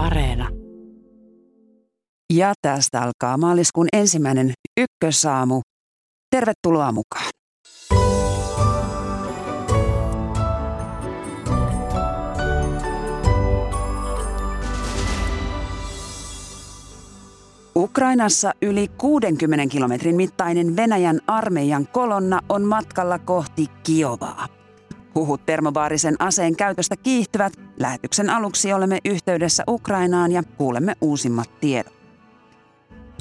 Areena. Ja tästä alkaa maaliskuun ensimmäinen ykkösaamu. Tervetuloa mukaan. Ukrainassa yli 60 kilometrin mittainen Venäjän armeijan kolonna on matkalla kohti Kiovaa. Huhut termobaarisen aseen käytöstä kiihtyvät. Lähetyksen aluksi olemme yhteydessä Ukrainaan ja kuulemme uusimmat tiedot.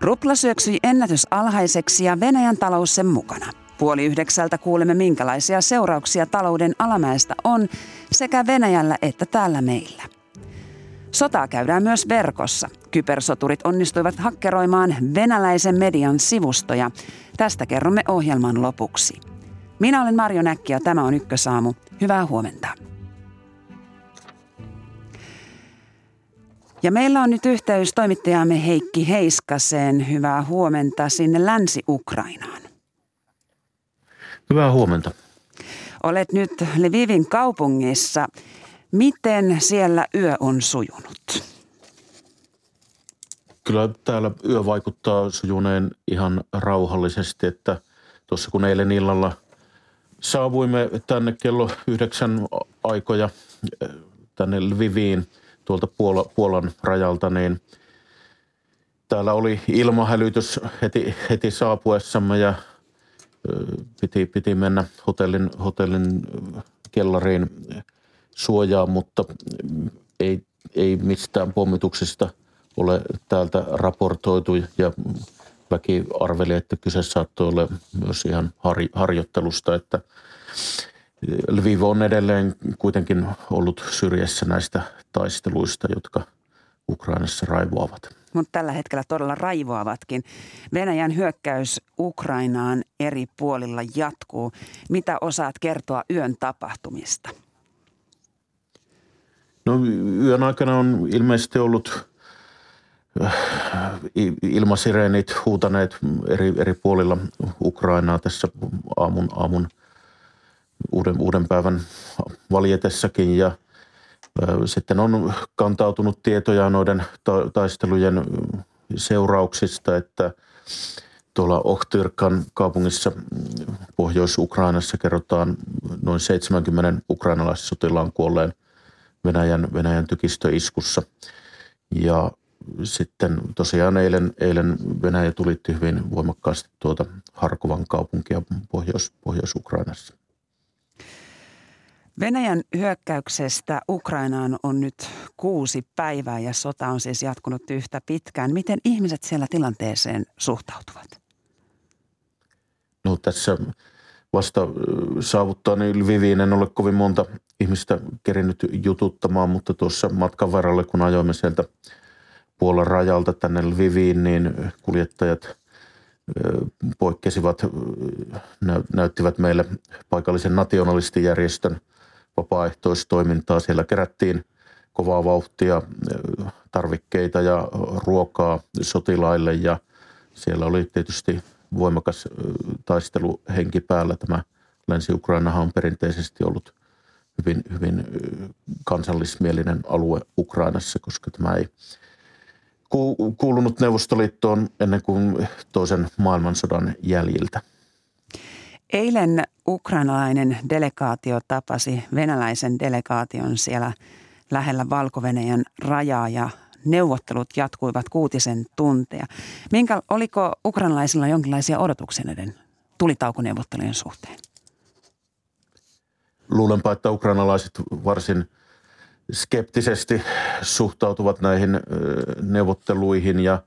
Rupla syöksyi ennätysalhaiseksi ja Venäjän talous sen mukana. Puoli yhdeksältä kuulemme, minkälaisia seurauksia talouden alamäestä on sekä Venäjällä että täällä meillä. Sotaa käydään myös verkossa. Kybersoturit onnistuivat hakkeroimaan venäläisen median sivustoja. Tästä kerromme ohjelman lopuksi. Minä olen Marjo Näkki ja tämä on Ykkösaamu. Hyvää huomenta. Ja meillä on nyt yhteys toimittajamme Heikki Heiskaseen. Hyvää huomenta sinne Länsi-Ukrainaan. Hyvää huomenta. Olet nyt Lvivin kaupungissa. Miten siellä yö on sujunut? Kyllä täällä yö vaikuttaa sujuneen ihan rauhallisesti, että tuossa kun eilen illalla saavuimme tänne kello yhdeksän aikoja tänne Lviviin tuolta Puola, Puolan rajalta, niin täällä oli ilmahälytys heti, heti saapuessamme ja piti, piti mennä hotellin, hotellin kellariin suojaa, mutta ei, ei mistään pommituksista ole täältä raportoitu ja väki arveli, että kyse saattoi olla myös ihan har, harjoittelusta, että Lviv on edelleen kuitenkin ollut syrjässä näistä taisteluista, jotka Ukrainassa raivoavat. Mutta tällä hetkellä todella raivoavatkin. Venäjän hyökkäys Ukrainaan eri puolilla jatkuu. Mitä osaat kertoa yön tapahtumista? No yön aikana on ilmeisesti ollut ilmasireenit huutaneet eri, eri puolilla Ukrainaa tässä aamun, aamun uuden, uuden päivän valjetessakin ja sitten on kantautunut tietoja noiden ta- taistelujen seurauksista, että tuolla Ohtyrkan kaupungissa Pohjois-Ukrainassa kerrotaan noin 70 ukrainalaissotilaan kuolleen – Venäjän, Venäjän tykistöiskussa. Ja sitten tosiaan eilen, eilen Venäjä tulitti hyvin voimakkaasti tuota Harkovan kaupunkia Pohjois, Pohjois-Ukrainassa. Venäjän hyökkäyksestä Ukrainaan on nyt kuusi päivää ja sota on siis jatkunut yhtä pitkään. Miten ihmiset siellä tilanteeseen suhtautuvat? No tässä vasta saavuttaa niin Lviviin en ole kovin monta ihmistä kerinyt jututtamaan, mutta tuossa matkan varrella, kun ajoimme sieltä Puolan rajalta tänne Lviviin, niin kuljettajat poikkesivat, näyttivät meille paikallisen nationalistijärjestön vapaaehtoistoimintaa. Siellä kerättiin kovaa vauhtia tarvikkeita ja ruokaa sotilaille ja siellä oli tietysti voimakas taisteluhenki päällä. Tämä Länsi-Ukrainahan on perinteisesti ollut hyvin, hyvin kansallismielinen alue Ukrainassa, koska tämä ei kuulunut Neuvostoliittoon ennen kuin toisen maailmansodan jäljiltä. Eilen ukrainalainen delegaatio tapasi venäläisen delegaation siellä lähellä valko rajaa ja neuvottelut jatkuivat kuutisen tunteja. Minkä, oliko ukrainalaisilla jonkinlaisia odotuksia näiden tulitaukoneuvottelujen suhteen? Luulenpa, että ukrainalaiset varsin skeptisesti suhtautuvat näihin neuvotteluihin ja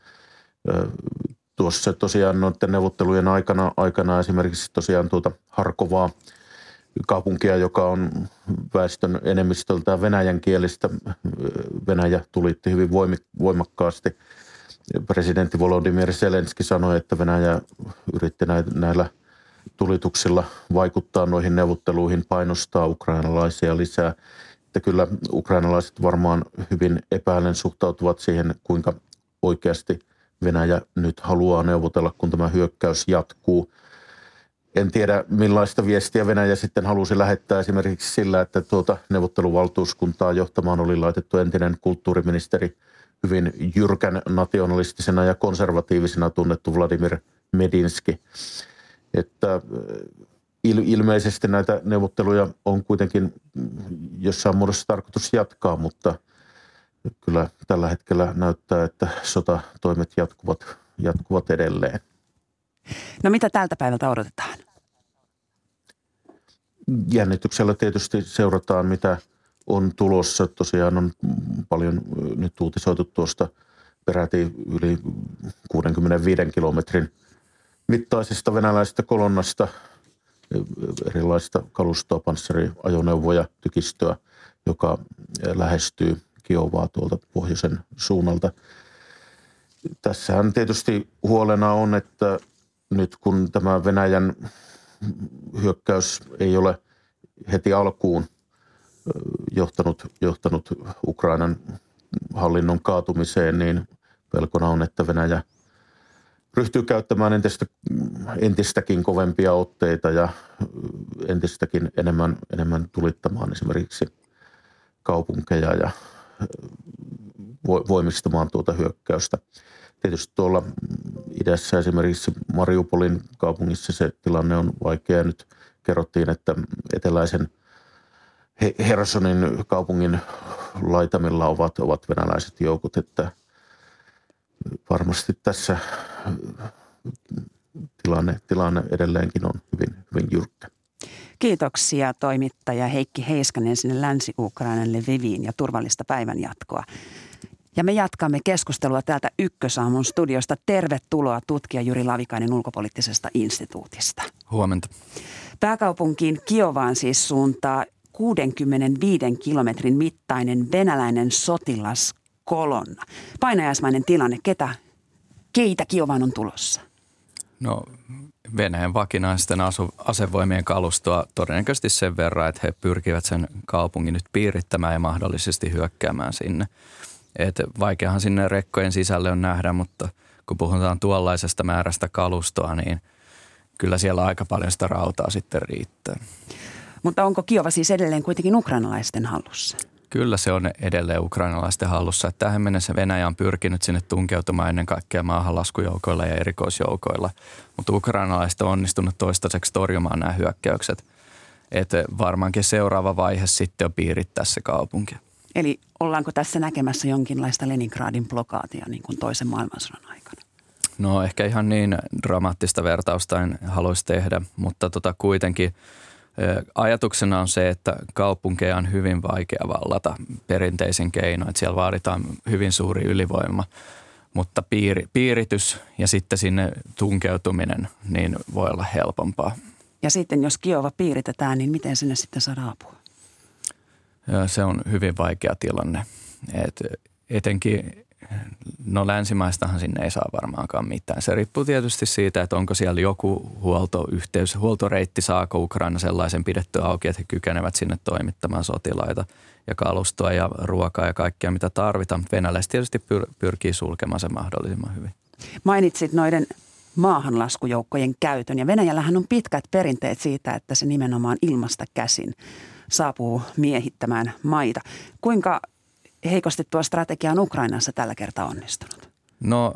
tuossa tosiaan noiden neuvottelujen aikana, aikana esimerkiksi tosiaan tuota Harkovaa kaupunkia, joka on väestön enemmistöltään venäjänkielistä. Venäjä tulitti hyvin voimakkaasti. Presidentti Volodymyr Zelenski sanoi, että Venäjä yritti näillä – tulituksilla vaikuttaa noihin neuvotteluihin, painostaa ukrainalaisia lisää. Että kyllä ukrainalaiset varmaan hyvin epäilen suhtautuvat siihen, kuinka oikeasti Venäjä nyt haluaa neuvotella, kun tämä hyökkäys jatkuu. En tiedä, millaista viestiä Venäjä sitten halusi lähettää esimerkiksi sillä, että tuota neuvotteluvaltuuskuntaa johtamaan oli laitettu entinen kulttuuriministeri hyvin jyrkän nationalistisena ja konservatiivisena tunnettu Vladimir Medinski. Että ilmeisesti näitä neuvotteluja on kuitenkin jossain muodossa tarkoitus jatkaa, mutta kyllä tällä hetkellä näyttää, että sotatoimet jatkuvat, jatkuvat edelleen. No mitä tältä päivältä odotetaan? Jännityksellä tietysti seurataan, mitä on tulossa. Tosiaan on paljon nyt uutisoitu tuosta peräti yli 65 kilometrin mittaisesta venäläisestä kolonnasta erilaista kalustoa, panssariajoneuvoja, tykistöä, joka lähestyy Kiovaa tuolta pohjoisen suunnalta. Tässähän tietysti huolena on, että nyt kun tämä Venäjän hyökkäys ei ole heti alkuun johtanut, johtanut Ukrainan hallinnon kaatumiseen, niin pelkona on, että Venäjä ryhtyy käyttämään entistä, entistäkin kovempia otteita ja entistäkin enemmän, enemmän tulittamaan esimerkiksi kaupunkeja ja voimistamaan tuota hyökkäystä. Tietysti tuolla idässä esimerkiksi Mariupolin kaupungissa se tilanne on vaikea. Nyt kerrottiin, että eteläisen Hersonin kaupungin laitamilla ovat, ovat venäläiset joukot, että varmasti tässä tilanne, tilanne edelleenkin on hyvin, hyvin jyrkkä. Kiitoksia toimittaja Heikki Heiskanen sinne Länsi-Ukrainalle Viviin ja turvallista päivänjatkoa. Ja me jatkamme keskustelua täältä Ykkösaamun studiosta. Tervetuloa tutkija Juri Lavikainen ulkopoliittisesta instituutista. Huomenta. Pääkaupunkiin Kiovaan siis suuntaa 65 kilometrin mittainen venäläinen sotilaskolonna. Painajaismainen tilanne. Ketä, keitä Kiovaan on tulossa? No Venäjän vakinaisten asu, asevoimien kalustoa todennäköisesti sen verran, että he pyrkivät sen kaupungin nyt piirittämään ja mahdollisesti hyökkäämään sinne. Et vaikeahan sinne rekkojen sisälle on nähdä, mutta kun puhutaan tuollaisesta määrästä kalustoa, niin kyllä siellä aika paljon sitä rautaa sitten riittää. Mutta onko Kiova siis edelleen kuitenkin ukrainalaisten hallussa? Kyllä se on edelleen ukrainalaisten hallussa. tähän mennessä Venäjä on pyrkinyt sinne tunkeutumaan ennen kaikkea maahanlaskujoukoilla ja erikoisjoukoilla. Mutta ukrainalaiset on onnistunut toistaiseksi torjumaan nämä hyökkäykset. Että varmaankin seuraava vaihe sitten on piirittää se kaupunki. Eli ollaanko tässä näkemässä jonkinlaista Leningradin blokaatia niin kuin toisen maailmansodan aikana? No ehkä ihan niin dramaattista vertausta en haluaisi tehdä, mutta tota kuitenkin – Ajatuksena on se, että kaupunkeja on hyvin vaikea vallata perinteisen keinoin, että siellä vaaditaan hyvin suuri ylivoima, mutta piiri, piiritys ja sitten sinne tunkeutuminen niin voi olla helpompaa. Ja sitten jos Kiova piiritetään, niin miten sinne sitten saadaan apua? Se on hyvin vaikea tilanne. Et etenkin No länsimaistahan sinne ei saa varmaankaan mitään. Se riippuu tietysti siitä, että onko siellä joku huoltoyhteys, huoltoreitti, saako Ukraina sellaisen pidettyä auki, että he kykenevät sinne toimittamaan sotilaita ja kalustoa ja ruokaa ja kaikkea, mitä tarvitaan. Venäläiset tietysti pyr- pyrkii sulkemaan sen mahdollisimman hyvin. Mainitsit noiden maahanlaskujoukkojen käytön ja Venäjällähän on pitkät perinteet siitä, että se nimenomaan ilmasta käsin saapuu miehittämään maita. Kuinka heikosti tuo strategia on Ukrainassa tällä kertaa onnistunut? No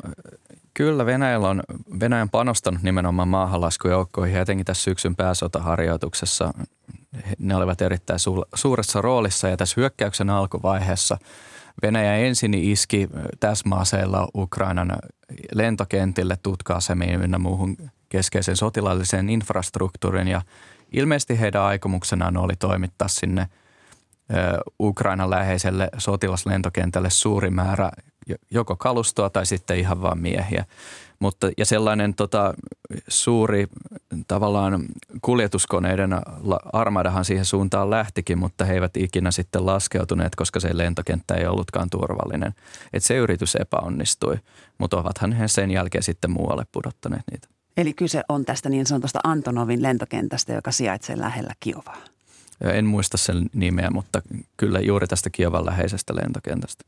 kyllä Venäjällä on, Venäjän panostanut nimenomaan maahanlaskujoukkoihin etenkin tässä syksyn pääsotaharjoituksessa ne olivat erittäin suuressa roolissa ja tässä hyökkäyksen alkuvaiheessa Venäjä ensin iski täsmäaseilla Ukrainan lentokentille, tutka-asemiin muuhun keskeisen sotilaalliseen infrastruktuurin ja ilmeisesti heidän aikomuksenaan oli toimittaa sinne – Ukrainan läheiselle sotilaslentokentälle suuri määrä joko kalustoa tai sitten ihan vain miehiä. Mutta, ja sellainen tota, suuri tavallaan kuljetuskoneiden armadahan siihen suuntaan lähtikin, mutta he eivät ikinä sitten laskeutuneet, koska se lentokenttä ei ollutkaan turvallinen. Et se yritys epäonnistui, mutta ovathan he sen jälkeen sitten muualle pudottaneet niitä. Eli kyse on tästä niin sanotusta Antonovin lentokentästä, joka sijaitsee lähellä Kiovaa. En muista sen nimeä, mutta kyllä juuri tästä Kiovan läheisestä lentokentästä.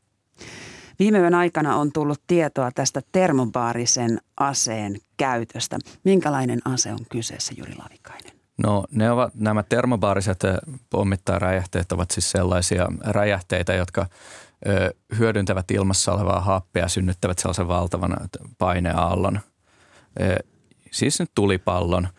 Viime yön aikana on tullut tietoa tästä termobaarisen aseen käytöstä. Minkälainen ase on kyseessä, Juri Lavikainen? No ne ovat, nämä termobaariset pommittajaräjähteet ovat siis sellaisia räjähteitä, jotka hyödyntävät ilmassa olevaa happea ja synnyttävät sellaisen valtavan paineaallon. Siis nyt tulipallon –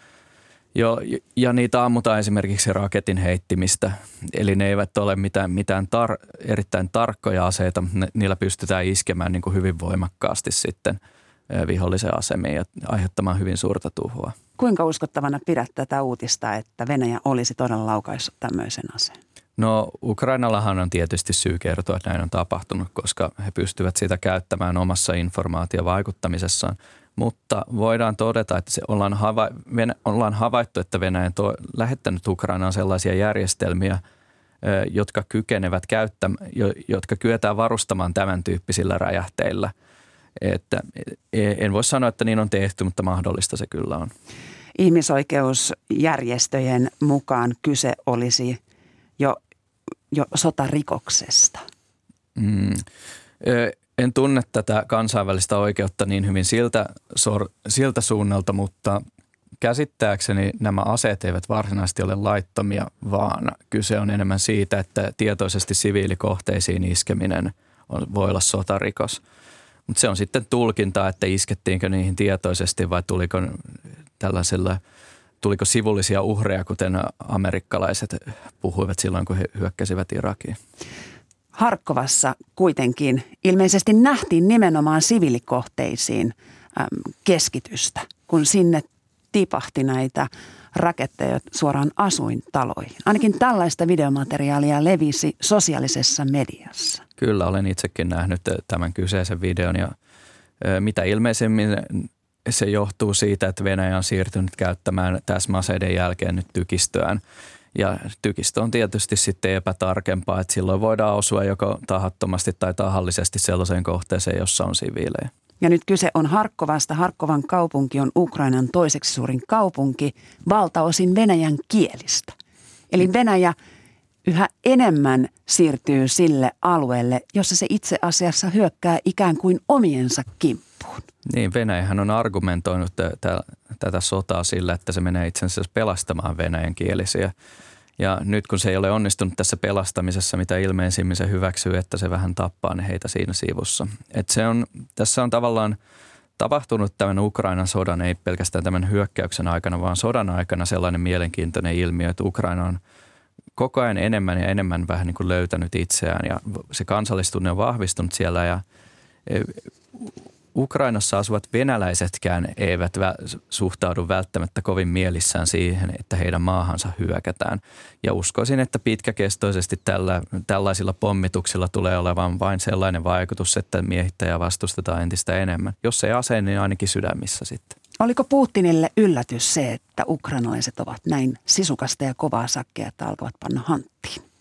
Jo, ja niitä ammutaan esimerkiksi raketin heittimistä. Eli ne eivät ole mitään, mitään tar- erittäin tarkkoja aseita. Ne, niillä pystytään iskemään niin kuin hyvin voimakkaasti sitten vihollisen asemiin ja aiheuttamaan hyvin suurta tuhoa. Kuinka uskottavana pidät tätä uutista, että Venäjä olisi todella laukaissut tämmöisen aseen? No Ukrainallahan on tietysti syy kertoa, että näin on tapahtunut, koska he pystyvät sitä käyttämään omassa informaatiovaikuttamisessaan – mutta voidaan todeta, että se ollaan, hava, Venä, ollaan havaittu, että Venäjä on lähettänyt Ukrainaan sellaisia järjestelmiä, jotka kykenevät käyttämään, jotka kyetään varustamaan tämän tyyppisillä räjähteillä. Että e, en voi sanoa, että niin on tehty, mutta mahdollista se kyllä on. Ihmisoikeusjärjestöjen mukaan kyse olisi jo, jo sotarikoksesta. Mm en tunne tätä kansainvälistä oikeutta niin hyvin siltä, sor, siltä suunnalta, mutta käsittääkseni nämä aseet eivät varsinaisesti ole laittomia, vaan kyse on enemmän siitä, että tietoisesti siviilikohteisiin iskeminen on, voi olla sotarikos. Mutta se on sitten tulkinta, että iskettiinkö niihin tietoisesti vai tuliko tällaisella tuliko sivullisia uhreja, kuten amerikkalaiset puhuivat silloin, kun he hyökkäsivät Irakiin. Harkkovassa kuitenkin ilmeisesti nähtiin nimenomaan siviilikohteisiin keskitystä, kun sinne tipahti näitä raketteja suoraan asuintaloihin. Ainakin tällaista videomateriaalia levisi sosiaalisessa mediassa. Kyllä, olen itsekin nähnyt tämän kyseisen videon ja mitä ilmeisemmin se johtuu siitä, että Venäjä on siirtynyt käyttämään täsmäaseiden jälkeen nyt tykistöään – ja tykistö on tietysti sitten epätarkempaa, että silloin voidaan osua joko tahattomasti tai tahallisesti sellaiseen kohteeseen, jossa on siviilejä. Ja nyt kyse on Harkkovasta. Harkkovan kaupunki on Ukrainan toiseksi suurin kaupunki, valtaosin Venäjän kielistä. Eli Venäjä yhä enemmän siirtyy sille alueelle, jossa se itse asiassa hyökkää ikään kuin omiensa kimppuun. Niin, Venäjähän on argumentoinut tätä sotaa sillä, että se menee itse asiassa pelastamaan venäjän kielisiä. Ja nyt kun se ei ole onnistunut tässä pelastamisessa, mitä ilmeisimmin se hyväksyy, että se vähän tappaa ne heitä siinä sivussa. Et se on, tässä on tavallaan tapahtunut tämän Ukrainan sodan, ei pelkästään tämän hyökkäyksen aikana, vaan sodan aikana sellainen mielenkiintoinen ilmiö, että Ukraina on koko ajan enemmän ja enemmän vähän niin kuin löytänyt itseään ja se kansallistunne on vahvistunut siellä ja Ukrainassa asuvat venäläisetkään eivät vä- suhtaudu välttämättä kovin mielissään siihen, että heidän maahansa hyökätään. Ja uskoisin, että pitkäkestoisesti tällä, tällaisilla pommituksilla tulee olevan vain sellainen vaikutus, että miehittäjää vastustetaan entistä enemmän. Jos ei aseen, niin ainakin sydämissä sitten. Oliko Putinille yllätys se, että ukrainalaiset ovat näin sisukasta ja kovaa sakkia, että alkavat panna hanttiin?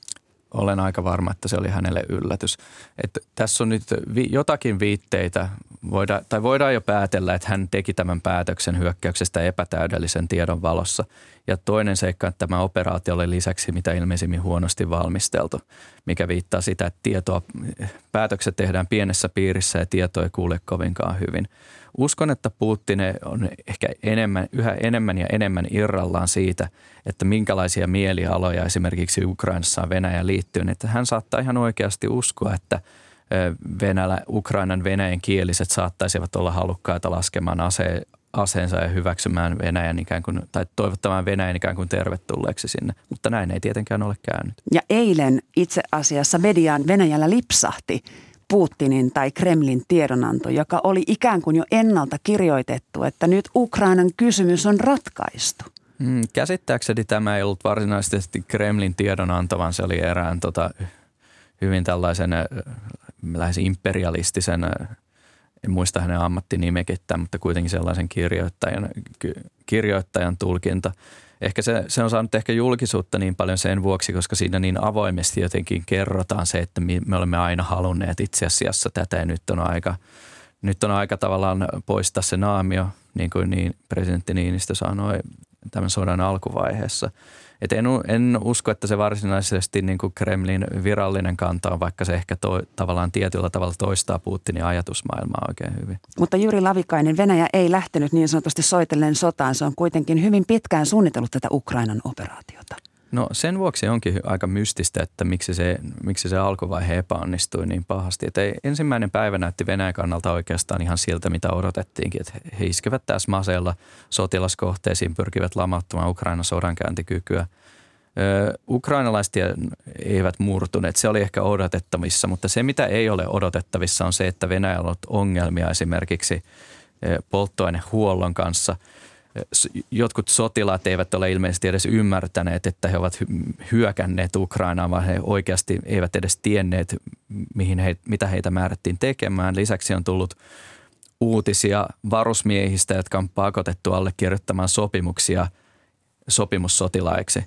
olen aika varma, että se oli hänelle yllätys. Että tässä on nyt vi- jotakin viitteitä, voida, tai voidaan jo päätellä, että hän teki tämän päätöksen hyökkäyksestä epätäydellisen tiedon valossa. Ja toinen seikka, että tämä operaatio oli lisäksi mitä ilmeisimmin huonosti valmisteltu, mikä viittaa sitä, että tietoa, päätökset tehdään pienessä piirissä ja tieto ei kuule kovinkaan hyvin – Uskon, että Putin on ehkä enemmän, yhä enemmän ja enemmän irrallaan siitä, että minkälaisia mielialoja esimerkiksi Ukrainassa on Venäjän liittyen. Että hän saattaa ihan oikeasti uskoa, että Venälä, Ukrainan venäjän kieliset saattaisivat olla halukkaita laskemaan ase, aseensa ja hyväksymään Venäjän ikään kuin, tai toivottamaan Venäjän ikään kuin tervetulleeksi sinne. Mutta näin ei tietenkään ole käynyt. Ja eilen itse asiassa mediaan Venäjällä lipsahti Putinin tai Kremlin tiedonanto, joka oli ikään kuin jo ennalta kirjoitettu, että nyt Ukrainan kysymys on ratkaistu. Mm, käsittääkseni tämä ei ollut varsinaisesti Kremlin tiedonanto, vaan se oli erään tota, hyvin tällaisen lähes imperialistisen, en muista hänen ammattinimekettä, mutta kuitenkin sellaisen kirjoittajan, kirjoittajan tulkinta – ehkä se, se on saanut ehkä julkisuutta niin paljon sen vuoksi, koska siinä niin avoimesti jotenkin kerrotaan se, että me olemme aina halunneet itse asiassa tätä ja nyt on aika, nyt on aika tavallaan poistaa se naamio, niin kuin niin presidentti Niinistö sanoi tämän sodan alkuvaiheessa – et en, en usko, että se varsinaisesti niin kuin Kremlin virallinen kanta on, vaikka se ehkä to, tavallaan tietyllä tavalla toistaa Putinin ajatusmaailmaa oikein hyvin. Mutta Juri Lavikainen, Venäjä ei lähtenyt niin sanotusti soitellen sotaan. Se on kuitenkin hyvin pitkään suunnitellut tätä Ukrainan operaatiota. No sen vuoksi onkin aika mystistä, että miksi se, miksi se alkuvaihe epäonnistui niin pahasti. Että ensimmäinen päivä näytti Venäjän kannalta oikeastaan ihan siltä, mitä odotettiinkin. Että he iskevät tässä maseella sotilaskohteisiin, pyrkivät lamauttamaan Ukrainan sodankäyntikykyä. Ö, ukrainalaiset eivät murtuneet, se oli ehkä odotettavissa, mutta se mitä ei ole odotettavissa on se, että Venäjällä on ongelmia esimerkiksi polttoainehuollon kanssa – jotkut sotilaat eivät ole ilmeisesti edes ymmärtäneet, että he ovat hyökänneet Ukrainaan, vaan he oikeasti eivät edes tienneet, mihin he, mitä heitä määrättiin tekemään. Lisäksi on tullut uutisia varusmiehistä, jotka on pakotettu allekirjoittamaan sopimuksia sopimussotilaiksi.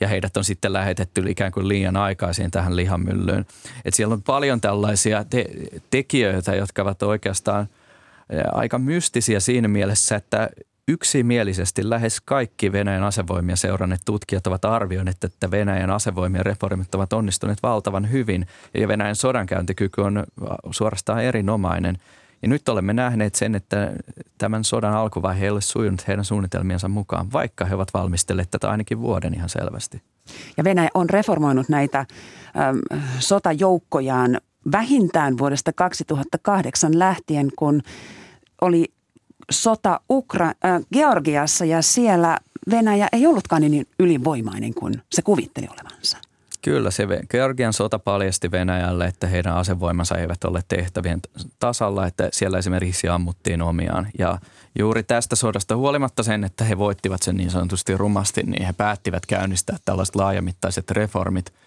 Ja heidät on sitten lähetetty ikään kuin liian aikaisin tähän lihamyllyyn. Et siellä on paljon tällaisia te- tekijöitä, jotka ovat oikeastaan aika mystisiä siinä mielessä, että Yksimielisesti lähes kaikki Venäjän asevoimia seuranneet tutkijat ovat arvioineet, että Venäjän asevoimien reformit ovat onnistuneet valtavan hyvin ja Venäjän sodankäyntikyky on suorastaan erinomainen. Ja nyt olemme nähneet sen, että tämän sodan alkuvaihe ei ole sujunut heidän suunnitelmiensa mukaan, vaikka he ovat valmistelleet tätä ainakin vuoden ihan selvästi. Ja Venäjä on reformoinut näitä äm, sotajoukkojaan vähintään vuodesta 2008 lähtien, kun oli sota Ukra- äh, Georgiassa ja siellä Venäjä ei ollutkaan niin ylivoimainen kuin se kuvitteli olevansa. Kyllä, se Georgian sota paljasti Venäjälle, että heidän asevoimansa eivät ole tehtävien tasalla, että siellä esimerkiksi ammuttiin omiaan. Ja juuri tästä sodasta huolimatta sen, että he voittivat sen niin sanotusti rumasti, niin he päättivät käynnistää tällaiset laajamittaiset reformit –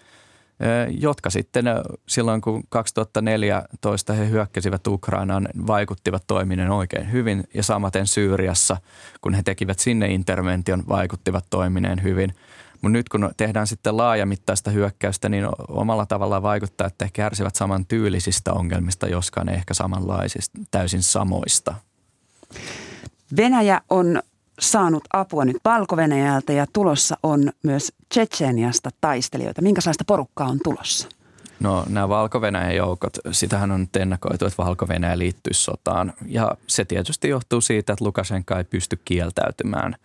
jotka sitten silloin kun 2014 he hyökkäsivät Ukrainaan, vaikuttivat toiminen oikein hyvin ja samaten Syyriassa, kun he tekivät sinne intervention, vaikuttivat toimineen hyvin. Mutta nyt kun tehdään sitten laajamittaista hyökkäystä, niin omalla tavallaan vaikuttaa, että he kärsivät saman tyylisistä ongelmista, joskaan ehkä samanlaisista, täysin samoista. Venäjä on saanut apua nyt valko ja tulossa on myös Tsetseniasta taistelijoita. Minkälaista porukkaa on tulossa? No nämä valko joukot, sitähän on nyt ennakoitu, että valko liittyisi sotaan. Ja se tietysti johtuu siitä, että Lukashenka ei pysty kieltäytymään.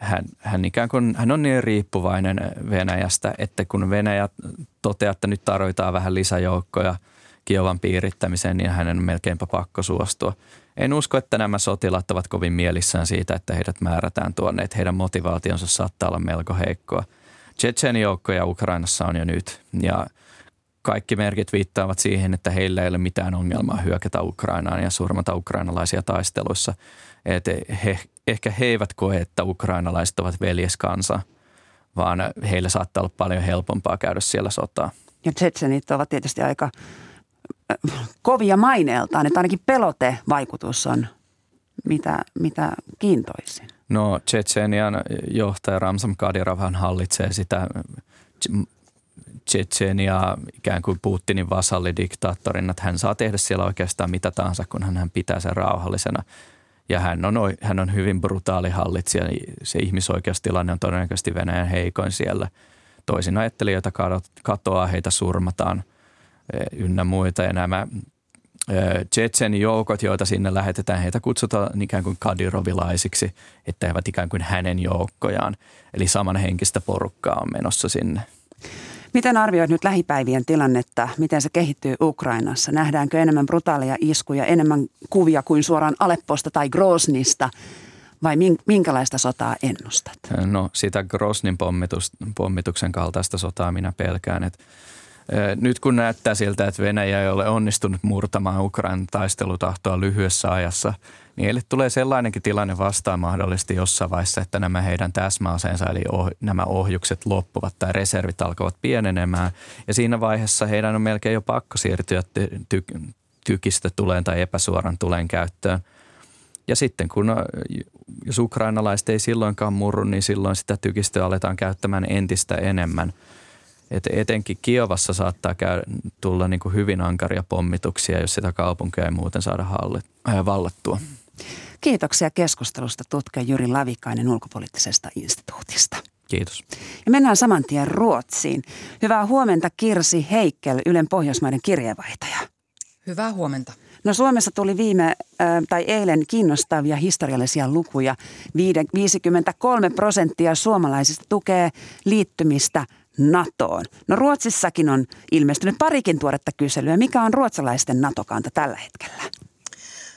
Hän, hän, ikään kuin, hän on niin riippuvainen Venäjästä, että kun Venäjä toteaa, että nyt tarvitaan vähän lisäjoukkoja Kiovan piirittämiseen, niin hänen on melkeinpä pakko suostua – en usko, että nämä sotilaat ovat kovin mielissään siitä, että heidät määrätään tuonne, että heidän motivaationsa saattaa olla melko heikkoa. Tsetsenjoukkoja Ukrainassa on jo nyt ja kaikki merkit viittaavat siihen, että heillä ei ole mitään ongelmaa hyökätä Ukrainaan ja surmata ukrainalaisia taisteluissa. Et he, ehkä he eivät koe, että ukrainalaiset ovat veljeskansa, vaan heillä saattaa olla paljon helpompaa käydä siellä sotaa. Ja tsetsenit ovat tietysti aika kovia maineeltaan, että ainakin pelotevaikutus on mitä, mitä kiintoisin. No Tsetsenian johtaja Ramsam Kadirovhan hallitsee sitä Tsetsenia ikään kuin Putinin vasallidiktaattorina, että hän saa tehdä siellä oikeastaan mitä tahansa, kun hän pitää sen rauhallisena. Ja hän on, hän on hyvin brutaali hallitsija. Se ihmisoikeustilanne on todennäköisesti Venäjän heikoin siellä. Toisin ajattelijoita katoaa, heitä surmataan – ynnä muita. Ja nämä Tsetsen joukot, joita sinne lähetetään, heitä kutsutaan ikään kuin kadirovilaisiksi, että he ovat ikään kuin hänen joukkojaan. Eli samanhenkistä porukkaa on menossa sinne. Miten arvioit nyt lähipäivien tilannetta? Miten se kehittyy Ukrainassa? Nähdäänkö enemmän brutaaleja iskuja, enemmän kuvia kuin suoraan Alepposta tai Grosnista? Vai minkälaista sotaa ennustat? No sitä Grosnin pommituksen kaltaista sotaa minä pelkään, että nyt kun näyttää siltä, että Venäjä ei ole onnistunut murtamaan Ukrainan taistelutahtoa lyhyessä ajassa, niin heille tulee sellainenkin tilanne vastaan mahdollisesti jossain vaiheessa, että nämä heidän täsmäaseensa eli oh, nämä ohjukset loppuvat tai reservit alkavat pienenemään. Ja siinä vaiheessa heidän on melkein jo pakko siirtyä ty- tykistä tuleen tai epäsuoran tuleen käyttöön. Ja sitten kun, jos ukrainalaiset ei silloinkaan murru, niin silloin sitä tykistöä aletaan käyttämään entistä enemmän – et etenkin Kiovassa saattaa käydä, tulla niin kuin hyvin ankaria pommituksia, jos sitä kaupunkia ei muuten saada hallit, äh, vallattua. Kiitoksia keskustelusta tutkija Jyri Lavikainen ulkopoliittisesta instituutista. Kiitos. Ja mennään saman tien Ruotsiin. Hyvää huomenta Kirsi Heikkel, Ylen Pohjoismaiden kirjeenvaihtaja. Hyvää huomenta. No Suomessa tuli viime äh, tai eilen kiinnostavia historiallisia lukuja. 53 prosenttia suomalaisista tukee liittymistä NATOon. No Ruotsissakin on ilmestynyt parikin tuoretta kyselyä. Mikä on ruotsalaisten NATO-kanta tällä hetkellä?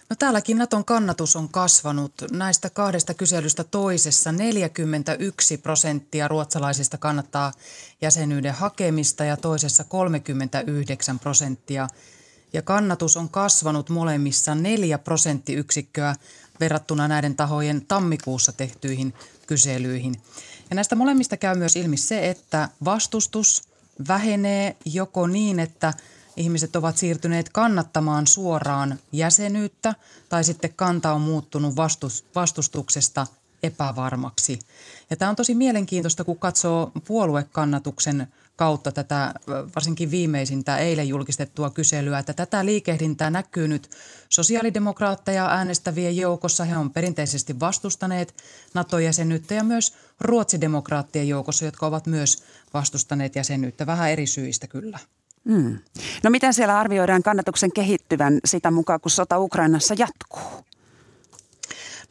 No täälläkin Naton kannatus on kasvanut. Näistä kahdesta kyselystä toisessa 41 prosenttia ruotsalaisista kannattaa jäsenyyden hakemista ja toisessa 39 prosenttia. Ja kannatus on kasvanut molemmissa 4 prosenttiyksikköä verrattuna näiden tahojen tammikuussa tehtyihin kyselyihin. Ja näistä molemmista käy myös ilmi se, että vastustus vähenee joko niin, että – ihmiset ovat siirtyneet kannattamaan suoraan jäsenyyttä tai sitten kanta on muuttunut vastustuksesta epävarmaksi. Ja tämä on tosi mielenkiintoista, kun katsoo puoluekannatuksen kautta tätä varsinkin viimeisintä eilen julkistettua kyselyä, että tätä liikehdintää näkyy nyt sosiaalidemokraatteja äänestävien joukossa. He on perinteisesti vastustaneet NATO-jäsenyyttä ja myös ruotsidemokraattien joukossa, jotka ovat myös vastustaneet jäsenyyttä vähän eri syistä kyllä. Mm. No miten siellä arvioidaan kannatuksen kehittyvän sitä mukaan, kun sota Ukrainassa jatkuu?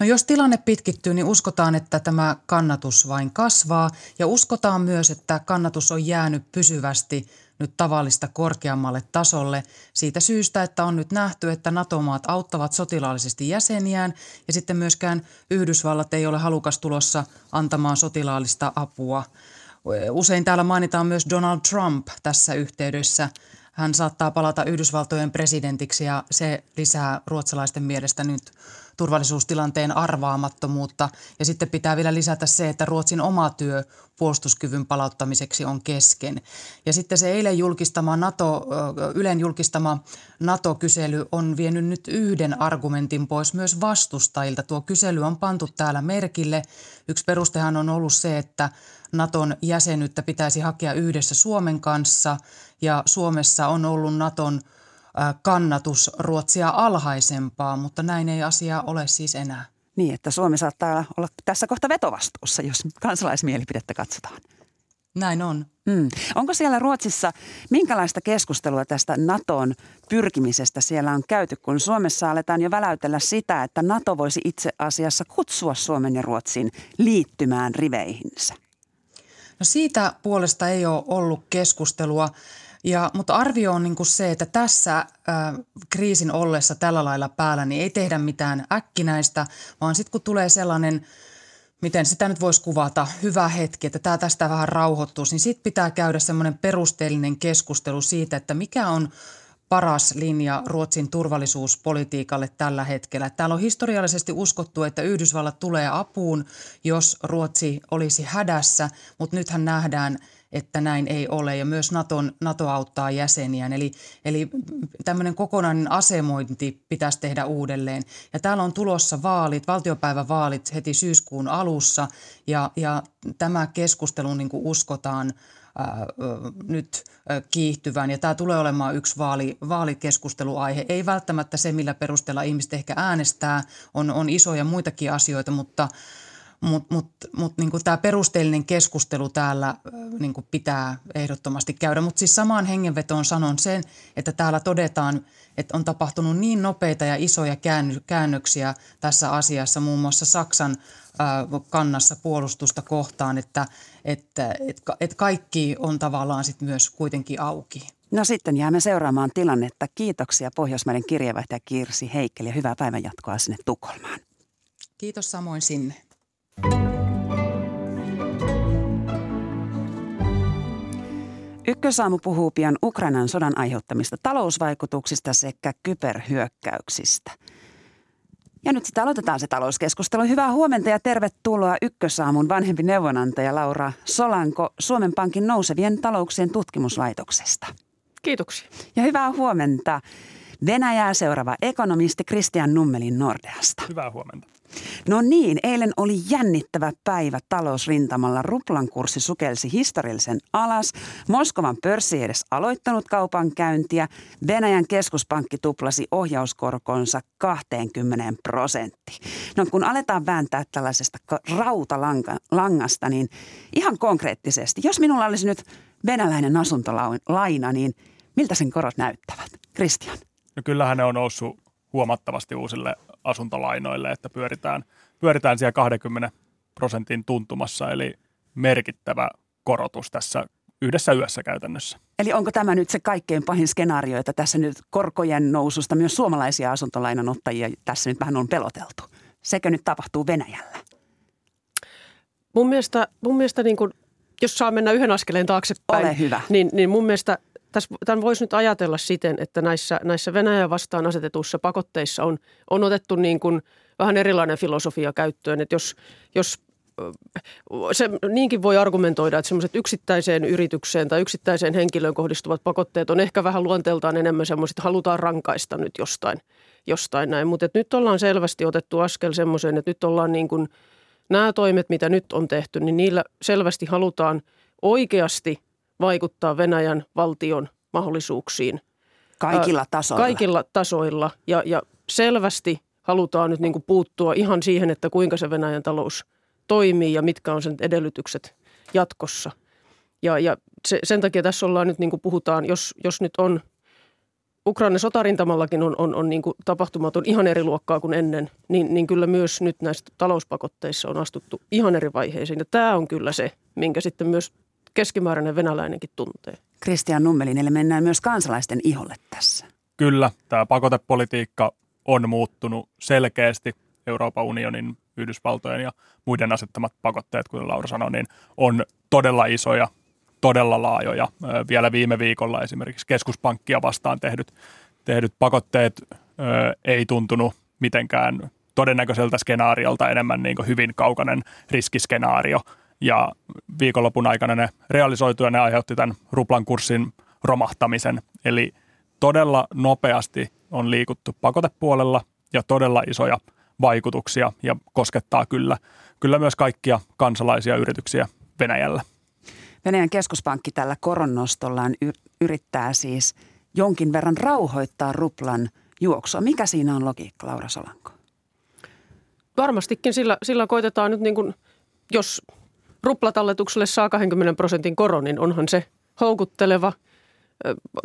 No jos tilanne pitkittyy, niin uskotaan, että tämä kannatus vain kasvaa. Ja uskotaan myös, että kannatus on jäänyt pysyvästi nyt tavallista korkeammalle tasolle. Siitä syystä, että on nyt nähty, että NATO-maat auttavat sotilaallisesti jäseniään. Ja sitten myöskään Yhdysvallat ei ole halukas tulossa antamaan sotilaallista apua – Usein täällä mainitaan myös Donald Trump tässä yhteydessä. Hän saattaa palata Yhdysvaltojen presidentiksi ja se lisää ruotsalaisten mielestä nyt turvallisuustilanteen arvaamattomuutta. Ja sitten pitää vielä lisätä se, että Ruotsin oma työ puolustuskyvyn palauttamiseksi on kesken. Ja sitten se eilen julkistama NATO, Ylen julkistama NATO-kysely on vienyt nyt yhden argumentin pois myös vastustajilta. Tuo kysely on pantu täällä merkille. Yksi perustehan on ollut se, että Naton jäsenyyttä pitäisi hakea yhdessä Suomen kanssa ja Suomessa on ollut Naton kannatus Ruotsia alhaisempaa, mutta näin ei asia ole siis enää. Niin, että Suomi saattaa olla tässä kohta vetovastuussa, jos kansalaismielipidettä katsotaan. Näin on. Hmm. Onko siellä Ruotsissa, minkälaista keskustelua tästä NATOn pyrkimisestä siellä on käyty, kun Suomessa aletaan jo väläytellä sitä, että NATO voisi itse asiassa kutsua Suomen ja Ruotsin liittymään riveihinsä? No siitä puolesta ei ole ollut keskustelua. Ja, mutta arvio on niin kuin se, että tässä äh, kriisin ollessa tällä lailla päällä, niin ei tehdä mitään äkkinäistä, vaan sitten kun tulee sellainen, miten sitä nyt voisi kuvata, hyvä hetki, että tämä tästä vähän rauhoittuu, niin sitten pitää käydä semmoinen perusteellinen keskustelu siitä, että mikä on paras linja Ruotsin turvallisuuspolitiikalle tällä hetkellä. Täällä on historiallisesti uskottu, että Yhdysvallat tulee apuun, jos Ruotsi olisi hädässä, mutta nythän nähdään, että näin ei ole ja myös Naton, NATO auttaa jäseniään. Eli, eli tämmöinen kokonainen asemointi pitäisi tehdä uudelleen. Ja täällä on tulossa vaalit, valtiopäivävaalit heti syyskuun alussa ja, ja tämä keskustelu niin uskotaan – ää, nyt kiihtyvän. Ja tämä tulee olemaan yksi vaali, vaalikeskusteluaihe. Ei välttämättä se, millä perusteella ihmiset ehkä äänestää, on, on isoja muitakin asioita, mutta – mutta mut, mut, niin tämä perusteellinen keskustelu täällä niin pitää ehdottomasti käydä. Mutta siis samaan hengenvetoon sanon sen, että täällä todetaan, että on tapahtunut niin nopeita ja isoja käännöksiä tässä asiassa, muun muassa Saksan kannassa puolustusta kohtaan, että, että, että, että kaikki on tavallaan sit myös kuitenkin auki. No sitten jäämme seuraamaan tilannetta. Kiitoksia Pohjoismaiden kirjeenvaihtaja Kirsi Heikkeli ja hyvää päivänjatkoa sinne Tukholmaan. Kiitos samoin sinne. Ykkösaamu puhuu pian Ukrainan sodan aiheuttamista talousvaikutuksista sekä kyberhyökkäyksistä. Ja nyt sitten aloitetaan se talouskeskustelu. Hyvää huomenta ja tervetuloa Ykkösaamun vanhempi neuvonantaja Laura Solanko Suomen Pankin nousevien talouksien tutkimuslaitoksesta. Kiitoksia. Ja hyvää huomenta Venäjää seuraava ekonomisti Christian Nummelin Nordeasta. Hyvää huomenta. No niin, eilen oli jännittävä päivä talousrintamalla. Ruplan kurssi sukelsi historiallisen alas. Moskovan pörssi ei edes aloittanut kaupankäyntiä. Venäjän keskuspankki tuplasi ohjauskorkonsa 20 prosenttiin. No kun aletaan vääntää tällaisesta rautalangasta, niin ihan konkreettisesti, jos minulla olisi nyt venäläinen asuntolaina, niin miltä sen korot näyttävät? Christian. No kyllähän ne on noussut huomattavasti uusille asuntolainoille, että pyöritään, pyöritään siellä 20 prosentin tuntumassa, eli merkittävä korotus tässä yhdessä yössä käytännössä. Eli onko tämä nyt se kaikkein pahin skenaario, että tässä nyt korkojen noususta myös suomalaisia asuntolainanottajia tässä nyt vähän on peloteltu? Sekö nyt tapahtuu Venäjällä? Mun mielestä, mun mielestä niin kuin, jos saa mennä yhden askeleen taaksepäin, Ole hyvä. Niin, niin mun mielestä tämän voisi nyt ajatella siten, että näissä, näissä Venäjän vastaan asetetuissa pakotteissa on, on otettu niin kuin vähän erilainen filosofia käyttöön, että jos, jos se niinkin voi argumentoida, että semmoiset yksittäiseen yritykseen tai yksittäiseen henkilöön kohdistuvat pakotteet on ehkä vähän luonteeltaan enemmän semmoiset, että halutaan rankaista nyt jostain, jostain näin. Mutta nyt ollaan selvästi otettu askel semmoiseen, että nyt ollaan niin kuin, nämä toimet, mitä nyt on tehty, niin niillä selvästi halutaan oikeasti vaikuttaa Venäjän valtion mahdollisuuksiin. Kaikilla tasoilla. Kaikilla tasoilla ja, ja selvästi halutaan nyt niin kuin puuttua ihan siihen, että kuinka se Venäjän talous – toimii ja mitkä on sen edellytykset jatkossa. Ja, ja se, sen takia tässä ollaan nyt, niin kuin puhutaan, jos, jos nyt on Ukrainan sotarintamallakin on, on, on niin kuin tapahtumat on ihan eri luokkaa kuin ennen, niin, niin kyllä myös nyt näistä talouspakotteissa on astuttu ihan eri vaiheisiin. Ja tämä on kyllä se, minkä sitten myös keskimääräinen venäläinenkin tuntee. Kristian Nummelin, eli mennään myös kansalaisten iholle tässä. Kyllä, tämä pakotepolitiikka on muuttunut selkeästi Euroopan unionin Yhdysvaltojen ja muiden asettamat pakotteet, kuten Laura sanoi, niin on todella isoja, todella laajoja. Vielä viime viikolla esimerkiksi keskuspankkia vastaan tehdyt, tehdyt pakotteet ö, ei tuntunut mitenkään todennäköiseltä skenaariolta enemmän niin kuin hyvin kaukainen riskiskenaario. Ja viikonlopun aikana ne realisoitu ja ne aiheutti tämän ruplan kurssin romahtamisen. Eli todella nopeasti on liikuttu pakotepuolella ja todella isoja – vaikutuksia ja koskettaa kyllä, kyllä myös kaikkia kansalaisia yrityksiä Venäjällä. Venäjän keskuspankki tällä koronnostollaan yrittää siis jonkin verran rauhoittaa ruplan juoksua. Mikä siinä on logiikka, Laura Solanko? Varmastikin sillä, sillä koitetaan nyt niin kuin, jos ruplatalletukselle saa 20 prosentin koron, niin onhan se houkutteleva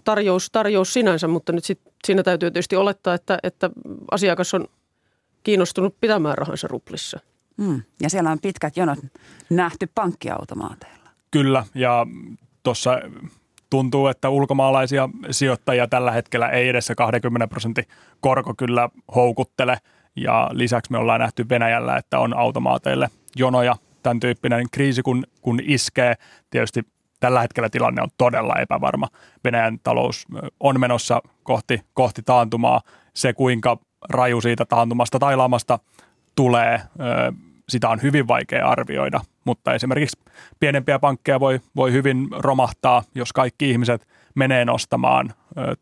tarjous, tarjous sinänsä, mutta nyt sit, siinä täytyy tietysti olettaa, että, että asiakas on kiinnostunut pitämään rahansa ruplissa. Mm. Ja siellä on pitkät jonot nähty pankkiautomaateilla. Kyllä, ja tuossa tuntuu, että ulkomaalaisia sijoittajia tällä hetkellä ei edes 20 prosentin korko kyllä houkuttele. Ja lisäksi me ollaan nähty Venäjällä, että on automaateille jonoja. Tämän tyyppinen kriisi, kun, kun iskee, tietysti tällä hetkellä tilanne on todella epävarma. Venäjän talous on menossa kohti, kohti taantumaa. Se, kuinka raju siitä taantumasta tai lamasta tulee, sitä on hyvin vaikea arvioida, mutta esimerkiksi pienempiä pankkeja voi, voi hyvin romahtaa, jos kaikki ihmiset menee nostamaan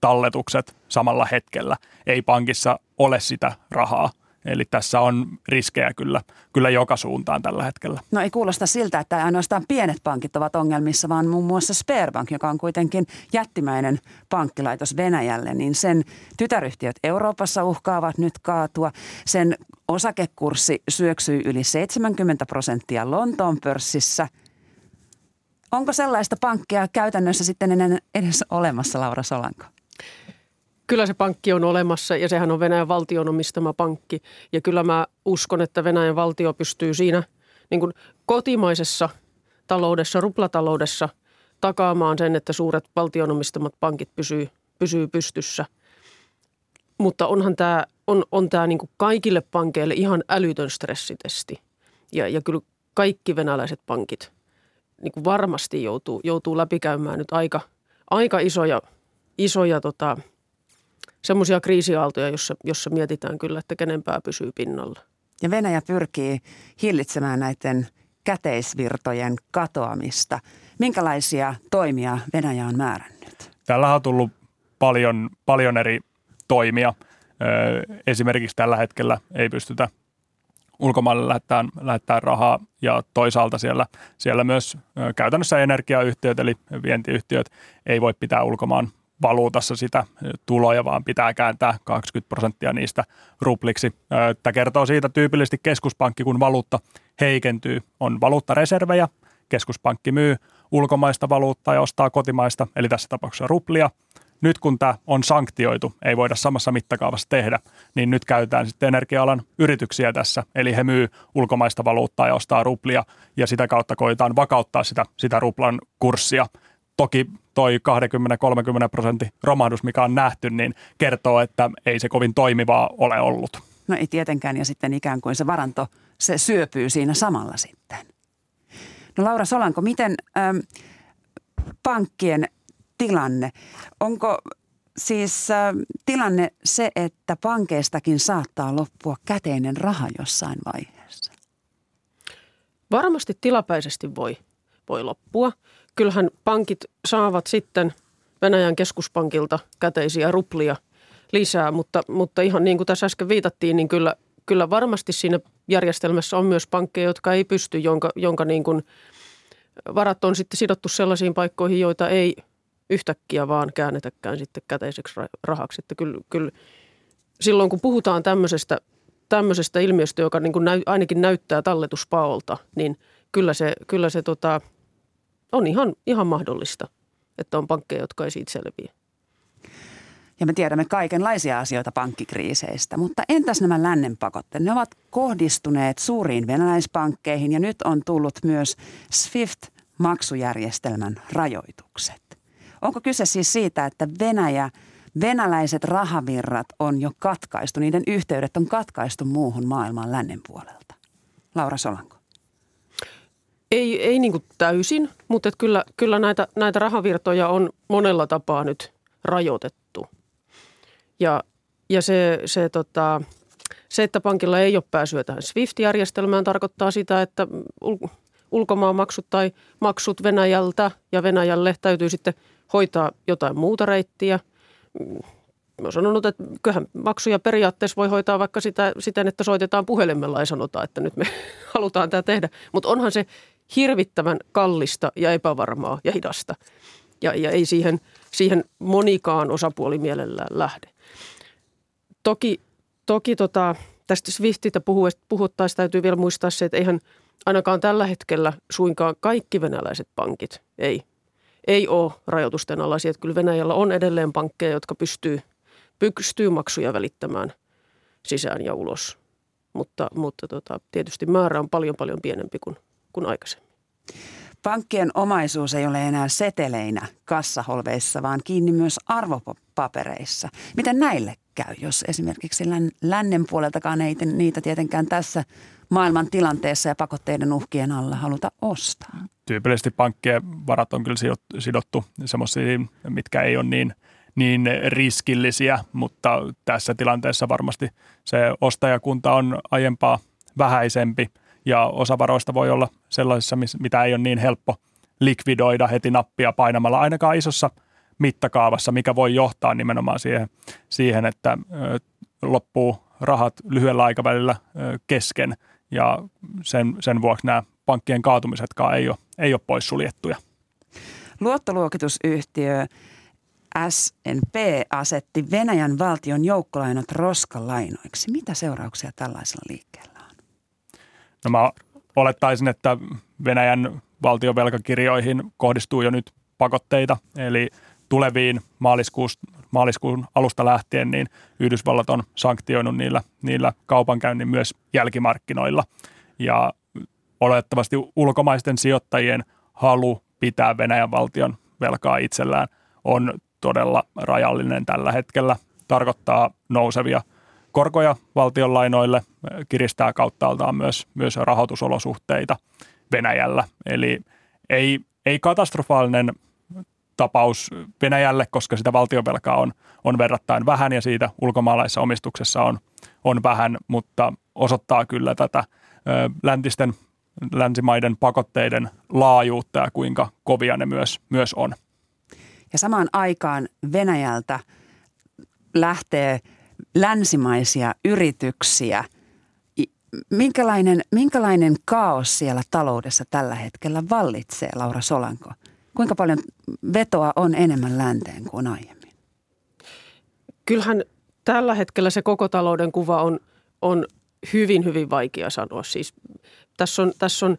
talletukset samalla hetkellä. Ei pankissa ole sitä rahaa – Eli tässä on riskejä kyllä, kyllä joka suuntaan tällä hetkellä. No ei kuulosta siltä, että ainoastaan pienet pankit ovat ongelmissa, vaan muun muassa Sperbank, joka on kuitenkin jättimäinen pankkilaitos Venäjälle, niin sen tytäryhtiöt Euroopassa uhkaavat nyt kaatua. Sen osakekurssi syöksyy yli 70 prosenttia Lontoon pörssissä. Onko sellaista pankkia käytännössä sitten edes olemassa, Laura Solanko? Kyllä se pankki on olemassa ja sehän on Venäjän valtion omistama pankki. Ja kyllä mä uskon, että Venäjän valtio pystyy siinä niin kuin kotimaisessa taloudessa, ruplataloudessa takaamaan sen, että suuret valtion omistamat pankit pysyy, pysyy pystyssä. Mutta onhan tämä, on, on tämä niin kuin kaikille pankeille ihan älytön stressitesti. Ja, ja kyllä kaikki venäläiset pankit niin kuin varmasti joutuu, joutuu läpikäymään nyt aika, aika isoja, isoja tota, semmoisia kriisiaaltoja, jossa, jossa mietitään kyllä, että kenen pää pysyy pinnalla. Ja Venäjä pyrkii hillitsemään näiden käteisvirtojen katoamista. Minkälaisia toimia Venäjä on määrännyt? Tällä on tullut paljon, paljon eri toimia. Esimerkiksi tällä hetkellä ei pystytä ulkomaille lähettämään, lähettämään rahaa ja toisaalta siellä, siellä myös käytännössä energiayhtiöt eli vientiyhtiöt ei voi pitää ulkomaan valuutassa sitä tuloja, vaan pitää kääntää 20 prosenttia niistä rupliksi. Tämä kertoo siitä tyypillisesti keskuspankki, kun valuutta heikentyy, on valuuttareservejä, keskuspankki myy ulkomaista valuuttaa ja ostaa kotimaista, eli tässä tapauksessa ruplia, nyt kun tämä on sanktioitu, ei voida samassa mittakaavassa tehdä, niin nyt käytetään sitten energia-alan yrityksiä tässä. Eli he myy ulkomaista valuuttaa ja ostaa ruplia ja sitä kautta koetaan vakauttaa sitä, sitä ruplan kurssia. Toki toi 20-30 prosentin romahdus, mikä on nähty, niin kertoo, että ei se kovin toimivaa ole ollut. No ei tietenkään ja sitten ikään kuin se varanto, se syöpyy siinä samalla sitten. No Laura Solanko, miten ähm, pankkien tilanne, onko siis äh, tilanne se, että pankeistakin saattaa loppua käteinen raha jossain vaiheessa? Varmasti tilapäisesti voi, voi loppua. Kyllähän pankit saavat sitten Venäjän keskuspankilta käteisiä ruplia lisää, mutta, mutta ihan niin kuin tässä äsken viitattiin, niin kyllä, kyllä varmasti siinä järjestelmässä on myös pankkeja, jotka ei pysty, jonka, jonka niin kuin varat on sitten sidottu sellaisiin paikkoihin, joita ei yhtäkkiä vaan käännetäkään sitten käteiseksi rahaksi. Että kyllä, kyllä silloin kun puhutaan tämmöisestä, tämmöisestä ilmiöstä, joka niin kuin näy, ainakin näyttää talletuspaolta, niin kyllä se, kyllä se tota, on ihan, ihan mahdollista, että on pankkeja, jotka ei siitä selviä. Ja me tiedämme kaikenlaisia asioita pankkikriiseistä, mutta entäs nämä lännen pakotteet? Ne ovat kohdistuneet suuriin venäläispankkeihin ja nyt on tullut myös SWIFT-maksujärjestelmän rajoitukset. Onko kyse siis siitä, että Venäjä, venäläiset rahavirrat on jo katkaistu, niiden yhteydet on katkaistu muuhun maailmaan lännen puolelta? Laura Solanko. Ei, ei niin täysin, mutta kyllä, kyllä näitä, näitä rahavirtoja on monella tapaa nyt rajoitettu. Ja, ja se, se, tota, se, että pankilla ei ole pääsyä tähän SWIFT-järjestelmään, tarkoittaa sitä, että ul- ulkomaanmaksut tai maksut Venäjältä ja Venäjälle täytyy sitten hoitaa jotain muuta reittiä. Mä sanonut, että kyllähän maksuja periaatteessa voi hoitaa vaikka sitä, siten, että soitetaan puhelimella ja sanotaan, että nyt me halutaan tämä tehdä. Mutta onhan se hirvittävän kallista ja epävarmaa ja hidasta. Ja, ja ei siihen, siihen monikaan osapuoli mielellään lähde. Toki, toki tota, tästä Swiftistä puhuttaessa täytyy vielä muistaa se, että eihän ainakaan tällä hetkellä suinkaan kaikki venäläiset pankit ei, ei ole rajoitusten alaisia. Että kyllä Venäjällä on edelleen pankkeja, jotka pystyy, pystyy maksuja välittämään sisään ja ulos. Mutta, mutta tota, tietysti määrä on paljon paljon pienempi kuin, kuin aikaisemmin. Pankkien omaisuus ei ole enää seteleinä kassaholveissa, vaan kiinni myös arvopapereissa. Miten näille käy, jos esimerkiksi lännen puoleltakaan ei niitä tietenkään tässä maailman tilanteessa ja pakotteiden uhkien alla haluta ostaa? Tyypillisesti pankkien varat on kyllä sidottu semmoisiin, mitkä ei ole niin, niin riskillisiä, mutta tässä tilanteessa varmasti se ostajakunta on aiempaa vähäisempi ja osa varoista voi olla sellaisissa, mitä ei ole niin helppo likvidoida heti nappia painamalla ainakaan isossa – mittakaavassa, mikä voi johtaa nimenomaan siihen, siihen että loppuu rahat lyhyellä aikavälillä kesken ja sen, sen vuoksi nämä pankkien kaatumisetkaan ei ole, ei ole poissuljettuja. Luottoluokitusyhtiö SNP asetti Venäjän valtion joukkolainat roskalainoiksi. Mitä seurauksia tällaisella liikkeellä? No mä olettaisin, että Venäjän valtion velkakirjoihin kohdistuu jo nyt pakotteita, eli – tuleviin maaliskuun alusta lähtien, niin Yhdysvallat on sanktioinut niillä, niillä kaupankäynnin myös jälkimarkkinoilla. Ja olettavasti ulkomaisten sijoittajien halu pitää Venäjän valtion velkaa itsellään on todella rajallinen tällä hetkellä. Tarkoittaa nousevia korkoja valtionlainoille, kiristää kauttaaltaan myös, myös rahoitusolosuhteita Venäjällä. Eli ei, ei katastrofaalinen tapaus Venäjälle, koska sitä valtionvelkaa on, on verrattain vähän ja siitä ulkomaalaisessa omistuksessa on, on vähän, mutta osoittaa kyllä tätä ö, läntisten länsimaiden pakotteiden laajuutta ja kuinka kovia ne myös, myös on. Ja samaan aikaan Venäjältä lähtee länsimaisia yrityksiä. Minkälainen, minkälainen kaos siellä taloudessa tällä hetkellä vallitsee, Laura Solanko? Kuinka paljon vetoa on enemmän länteen kuin aiemmin? Kyllähän tällä hetkellä se koko talouden kuva on, on hyvin, hyvin vaikea sanoa. Siis tässä on, tässä on,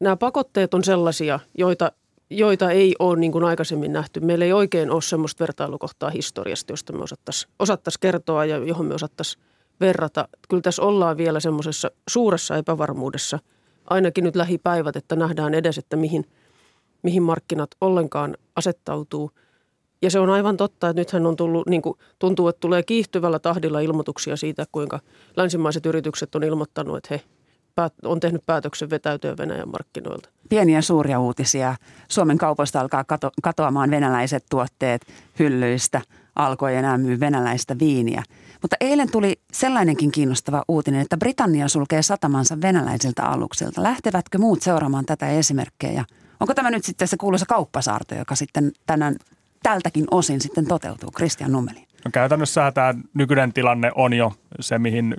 nämä pakotteet on sellaisia, joita joita ei ole niin kuin aikaisemmin nähty. Meillä ei oikein ole semmoista vertailukohtaa historiasta, josta me osattaisiin osattais kertoa ja johon me osattaisiin verrata. Kyllä tässä ollaan vielä semmoisessa suuressa epävarmuudessa, ainakin nyt lähipäivät, että nähdään edes, että mihin, mihin markkinat ollenkaan asettautuu. Ja se on aivan totta, että nythän on tullut, niin kuin tuntuu, että tulee kiihtyvällä tahdilla ilmoituksia siitä, kuinka länsimaiset yritykset on ilmoittanut, että he on tehnyt päätöksen vetäytyä Venäjän markkinoilta. Pieniä suuria uutisia. Suomen kaupoista alkaa kato, katoamaan venäläiset tuotteet hyllyistä. Alkoi enää myy venäläistä viiniä. Mutta eilen tuli sellainenkin kiinnostava uutinen, että Britannia sulkee satamansa venäläisiltä aluksilta. Lähtevätkö muut seuraamaan tätä esimerkkejä? Ja onko tämä nyt sitten se kuuluisa kauppasaarto, joka sitten tänään tältäkin osin sitten toteutuu? Kristian Nummelin. No käytännössä tämä nykyinen tilanne on jo se, mihin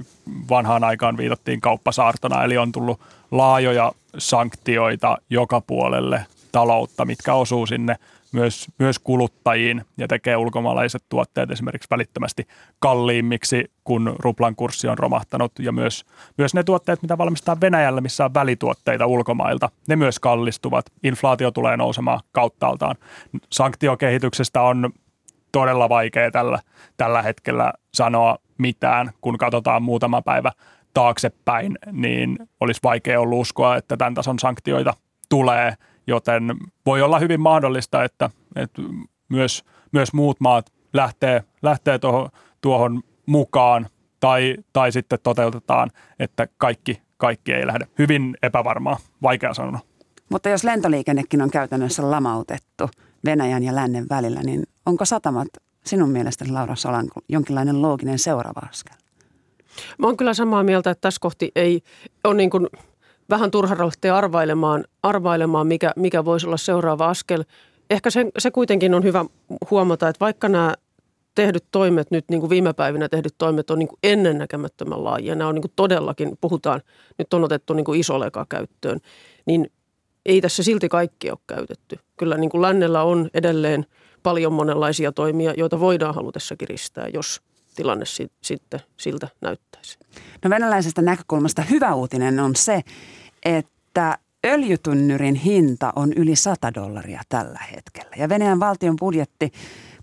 vanhaan aikaan viitattiin kauppasaartona, eli on tullut laajoja sanktioita joka puolelle taloutta, mitkä osuu sinne myös, myös kuluttajiin ja tekee ulkomaalaiset tuotteet esimerkiksi välittömästi kalliimmiksi, kun ruplan kurssi on romahtanut. Ja myös, myös ne tuotteet, mitä valmistetaan Venäjällä, missä on välituotteita ulkomailta, ne myös kallistuvat. Inflaatio tulee nousemaan kauttaaltaan. Sanktiokehityksestä on todella vaikea tällä, tällä hetkellä sanoa mitään, kun katsotaan muutama päivä taaksepäin, niin olisi vaikea ollut uskoa, että tämän tason sanktioita tulee, joten voi olla hyvin mahdollista, että, että myös, myös muut maat lähtee, lähtee tuohon, tuohon mukaan tai, tai sitten toteutetaan, että kaikki, kaikki ei lähde. Hyvin epävarmaa, vaikea sanoa. Mutta jos lentoliikennekin on käytännössä lamautettu Venäjän ja lännen välillä, niin onko satamat sinun mielestäsi, Laura Solanko, jonkinlainen looginen seuraava askel? Mä oon kyllä samaa mieltä, että tässä kohti ei ole niin kuin vähän turha rohtia arvailemaan, arvailemaan mikä, mikä voisi olla seuraava askel. Ehkä se, se kuitenkin on hyvä huomata, että vaikka nämä tehdyt toimet nyt, niin kuin viime päivinä tehdyt toimet on niin kuin ennennäkemättömän laajia. Nämä on niin kuin todellakin, puhutaan, nyt on otettu niin kuin iso leka käyttöön, niin ei tässä silti kaikki ole käytetty. Kyllä niin kuin lännellä on edelleen paljon monenlaisia toimia, joita voidaan halutessa kiristää, jos tilanne si- sitten siltä näyttäisi. No venäläisestä näkökulmasta hyvä uutinen on se, että öljytynnyrin hinta on yli 100 dollaria tällä hetkellä. Ja Venäjän valtion budjetti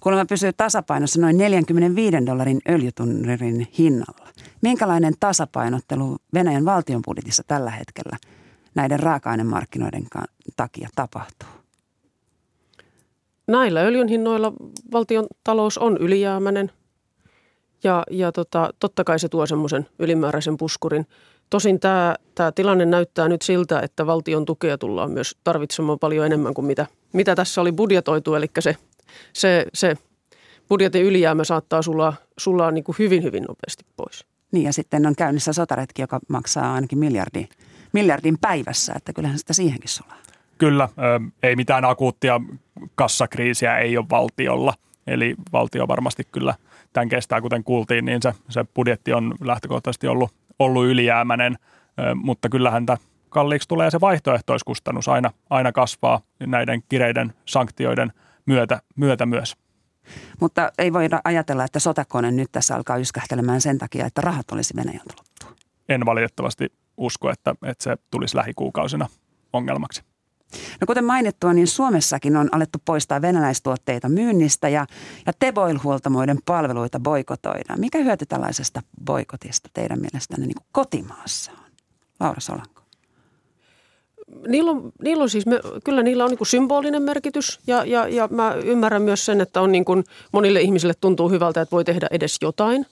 kuulemma pysyy tasapainossa noin 45 dollarin öljytynnyrin hinnalla. Minkälainen tasapainottelu Venäjän valtion budjetissa tällä hetkellä näiden raaka-ainemarkkinoiden takia tapahtuu? Näillä öljyn hinnoilla valtion talous on ylijäämäinen ja, ja tota, totta kai se tuo semmoisen ylimääräisen puskurin. Tosin tämä, tämä tilanne näyttää nyt siltä, että valtion tukea tullaan myös tarvitsemaan paljon enemmän kuin mitä, mitä tässä oli budjetoitu. Eli se, se, se budjetin ylijäämä saattaa sulaa, sulaa niin kuin hyvin, hyvin nopeasti pois. Niin ja sitten on käynnissä sotaretki, joka maksaa ainakin miljardi, miljardin päivässä, että kyllähän sitä siihenkin sulaa. Kyllä, ei mitään akuuttia kassakriisiä ei ole valtiolla. Eli valtio varmasti kyllä tämän kestää, kuten kuultiin, niin se, se budjetti on lähtökohtaisesti ollut, ollut ylijäämäinen, mutta kyllähän tämä kalliiksi tulee se vaihtoehtoiskustannus aina, aina kasvaa näiden kireiden sanktioiden myötä, myötä myös. Mutta ei voida ajatella, että sotakone nyt tässä alkaa yskähtelemään sen takia, että rahat olisi Venäjältä loppu. En valitettavasti usko, että, että se tulisi lähikuukausina ongelmaksi. No kuten mainittua, niin Suomessakin on alettu poistaa venäläistuotteita myynnistä ja, ja Teboil-huoltamoiden palveluita boikotoidaan. Mikä hyöty tällaisesta boikotista teidän mielestänne niin kuin kotimaassa on? Laura Solanko. Niillä on, niillä on siis, kyllä niillä on niin kuin symbolinen merkitys ja, ja, ja mä ymmärrän myös sen, että on niin kuin monille ihmisille tuntuu hyvältä, että voi tehdä edes jotain.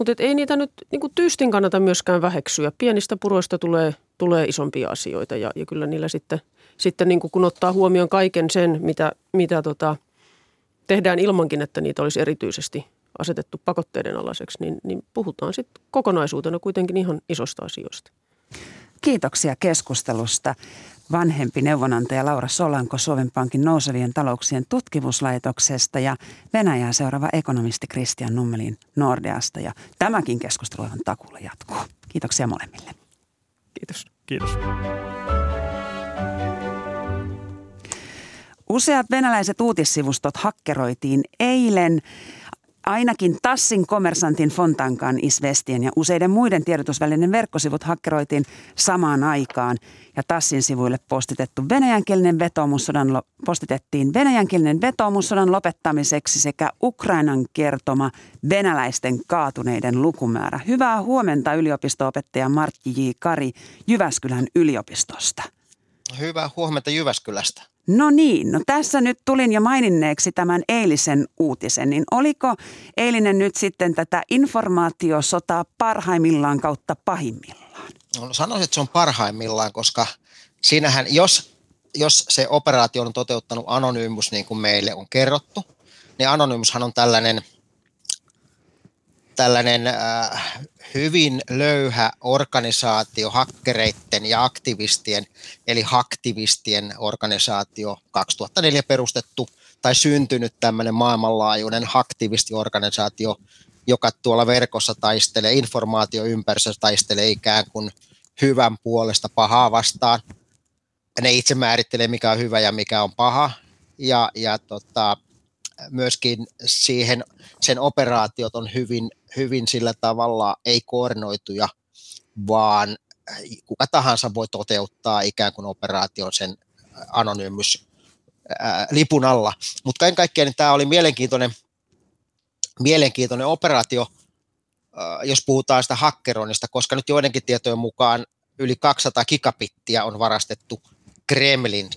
Mutta ei niitä nyt niin kuin tyystin kannata myöskään väheksyä. Pienistä puroista tulee, tulee isompia asioita ja, ja kyllä niillä sitten – sitten niin kuin kun ottaa huomioon kaiken sen, mitä, mitä tota, tehdään ilmankin, että niitä olisi erityisesti asetettu pakotteiden alaiseksi, niin, niin puhutaan sitten kokonaisuutena kuitenkin ihan isosta asioista. Kiitoksia keskustelusta. Vanhempi neuvonantaja Laura Solanko Suomen Pankin nousevien talouksien tutkimuslaitoksesta ja Venäjää seuraava ekonomisti Kristian Nummelin Nordeasta. Ja tämäkin keskustelu on takuulla jatkuu. Kiitoksia molemmille. Kiitos. Kiitos. Useat venäläiset uutissivustot hakkeroitiin eilen. Ainakin Tassin Kommersantin Fontankan Isvestien ja useiden muiden tiedotusvälinen verkkosivut hakkeroitiin samaan aikaan ja Tassin sivuille postitettu venäjänkielinen vetoomussodan, postitettiin venäjänkielinen vetoomussodan lopettamiseksi sekä Ukrainan kertoma venäläisten kaatuneiden lukumäärä. Hyvää huomenta yliopistoopettaja Martti J. Kari Jyväskylän yliopistosta. Hyvää huomenta Jyväskylästä. No niin, no tässä nyt tulin jo maininneeksi tämän eilisen uutisen, niin oliko eilinen nyt sitten tätä informaatiosotaa parhaimmillaan kautta pahimmillaan? No, sanoisin, että se on parhaimmillaan, koska siinähän, jos, jos se operaatio on toteuttanut Anonymous niin kuin meille on kerrottu, niin Anonymoushan on tällainen, tällainen äh, hyvin löyhä organisaatio hakkereiden ja aktivistien, eli haktivistien organisaatio, 2004 perustettu tai syntynyt tämmöinen maailmanlaajuinen haktivistiorganisaatio, joka tuolla verkossa taistelee, informaatioympäristössä taistelee ikään kuin hyvän puolesta pahaa vastaan. Ne itse määrittelee, mikä on hyvä ja mikä on paha. Ja, ja tota, myöskin siihen, sen operaatiot on hyvin, hyvin sillä tavalla ei koordinoituja, vaan kuka tahansa voi toteuttaa ikään kuin operaation sen anonyymys lipun alla. Mutta kaiken kaikkiaan niin tämä oli mielenkiintoinen, mielenkiintoinen operaatio, jos puhutaan sitä hakkeroinnista, koska nyt joidenkin tietojen mukaan yli 200 gigabittiä on varastettu Kremlin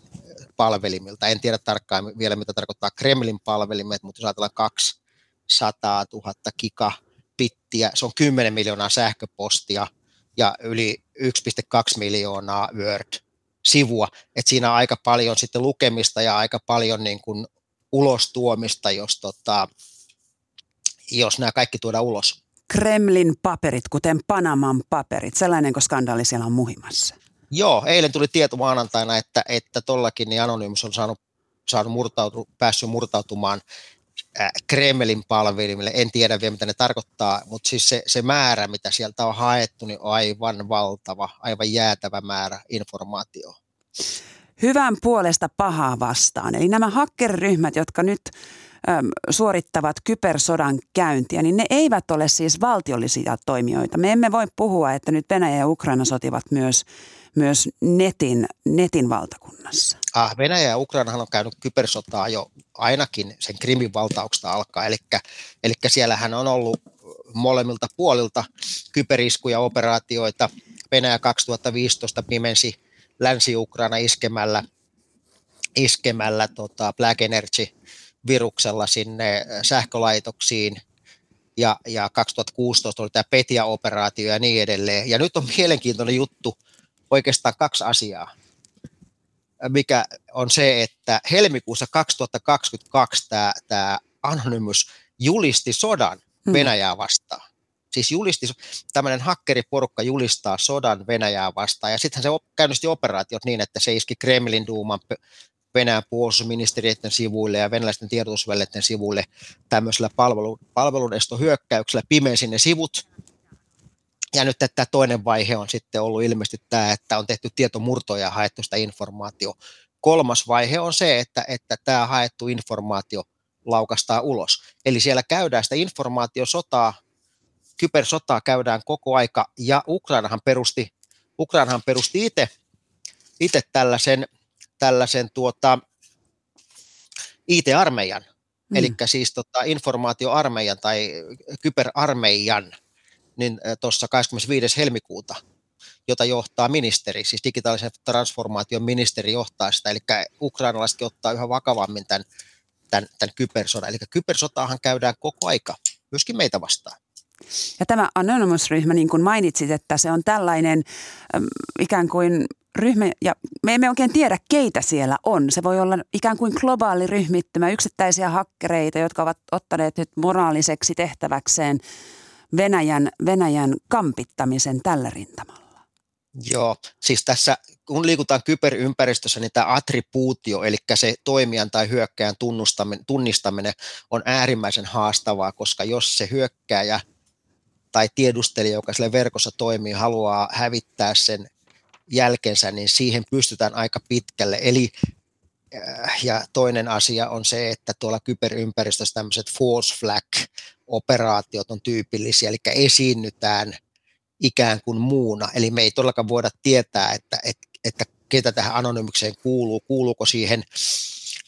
palvelimilta. En tiedä tarkkaan vielä, mitä tarkoittaa Kremlin palvelimet, mutta jos ajatellaan 200 000 gigabittiä, se on 10 miljoonaa sähköpostia ja yli 1,2 miljoonaa Word-sivua. Et siinä on aika paljon sitten lukemista ja aika paljon niin kuin ulostuomista, jos, tota, jos nämä kaikki tuodaan ulos. Kremlin paperit, kuten Panaman paperit, sellainen skandaali siellä on muhimassa. Joo, eilen tuli tieto maanantaina, että, että tollakin niin Anonymous on saanut, saanut murtautu, päässyt murtautumaan Kremlin palvelimille. En tiedä vielä, mitä ne tarkoittaa, mutta siis se, se määrä, mitä sieltä on haettu, niin on aivan valtava, aivan jäätävä määrä informaatiota. Hyvän puolesta pahaa vastaan. Eli nämä hakkeriryhmät, jotka nyt äm, suorittavat kybersodan käyntiä, niin ne eivät ole siis valtiollisia toimijoita. Me emme voi puhua, että nyt Venäjä ja Ukraina sotivat myös myös netin, netin valtakunnassa. Ah, Venäjä ja Ukrainahan on käynyt kybersotaa jo ainakin sen Krimin valtauksesta alkaa, eli, eli siellähän on ollut molemmilta puolilta kyberiskuja, operaatioita. Venäjä 2015 pimensi Länsi-Ukraina iskemällä, iskemällä tota Black Energy-viruksella sinne sähkölaitoksiin – ja, ja 2016 oli tämä Petia-operaatio ja niin edelleen. Ja nyt on mielenkiintoinen juttu, oikeastaan kaksi asiaa, mikä on se, että helmikuussa 2022 tämä, tämä Anonymous julisti sodan hmm. Venäjää vastaan. Siis julisti, tämmöinen hakkeriporukka julistaa sodan Venäjää vastaan, ja sittenhän se käynnisti operaatiot niin, että se iski Kremlin duuman Venäjän puolustusministeriöiden sivuille ja venäläisten tiedotusvälineiden sivuille tämmöisellä palvelu, palvelunestohyökkäyksellä pimensi ne sivut, ja nyt tämä toinen vaihe on sitten ollut ilmeisesti tämä, että on tehty tietomurtoja ja haettu sitä informaatio. Kolmas vaihe on se, että, että tämä haettu informaatio laukastaa ulos. Eli siellä käydään sitä informaatiosotaa, kybersotaa käydään koko aika, ja Ukrainahan perusti, Ukrainahan perusti itse, itse tällaisen, tällaisen tuota, IT-armeijan, mm. eli siis tota, informaatioarmeijan tai kyberarmeijan, niin tuossa 25. helmikuuta, jota johtaa ministeri, siis digitaalisen transformaation ministeri johtaa sitä, eli ukrainalaiset ottaa yhä vakavammin tämän, tämän, tämän kybersodan. Eli kybersotaahan käydään koko aika, myöskin meitä vastaan. Ja tämä Anonymous-ryhmä, niin kuin mainitsit, että se on tällainen ikään kuin ryhmä, ja me emme oikein tiedä, keitä siellä on. Se voi olla ikään kuin globaali ryhmittymä, yksittäisiä hakkereita, jotka ovat ottaneet nyt moraaliseksi tehtäväkseen – Venäjän, Venäjän kampittamisen tällä rintamalla? Joo, siis tässä kun liikutaan kyberympäristössä, niin tämä attribuutio, eli se toimijan tai hyökkäjän tunnustaminen, tunnistaminen on äärimmäisen haastavaa, koska jos se hyökkääjä tai tiedustelija, joka sille verkossa toimii, haluaa hävittää sen jälkensä, niin siihen pystytään aika pitkälle. Eli, ja toinen asia on se, että tuolla kyberympäristössä tämmöiset false flag-operaatiot on tyypillisiä, eli esiinnytään ikään kuin muuna. Eli me ei todellakaan voida tietää, että, että, että ketä tähän anonymykseen kuuluu, kuuluuko siihen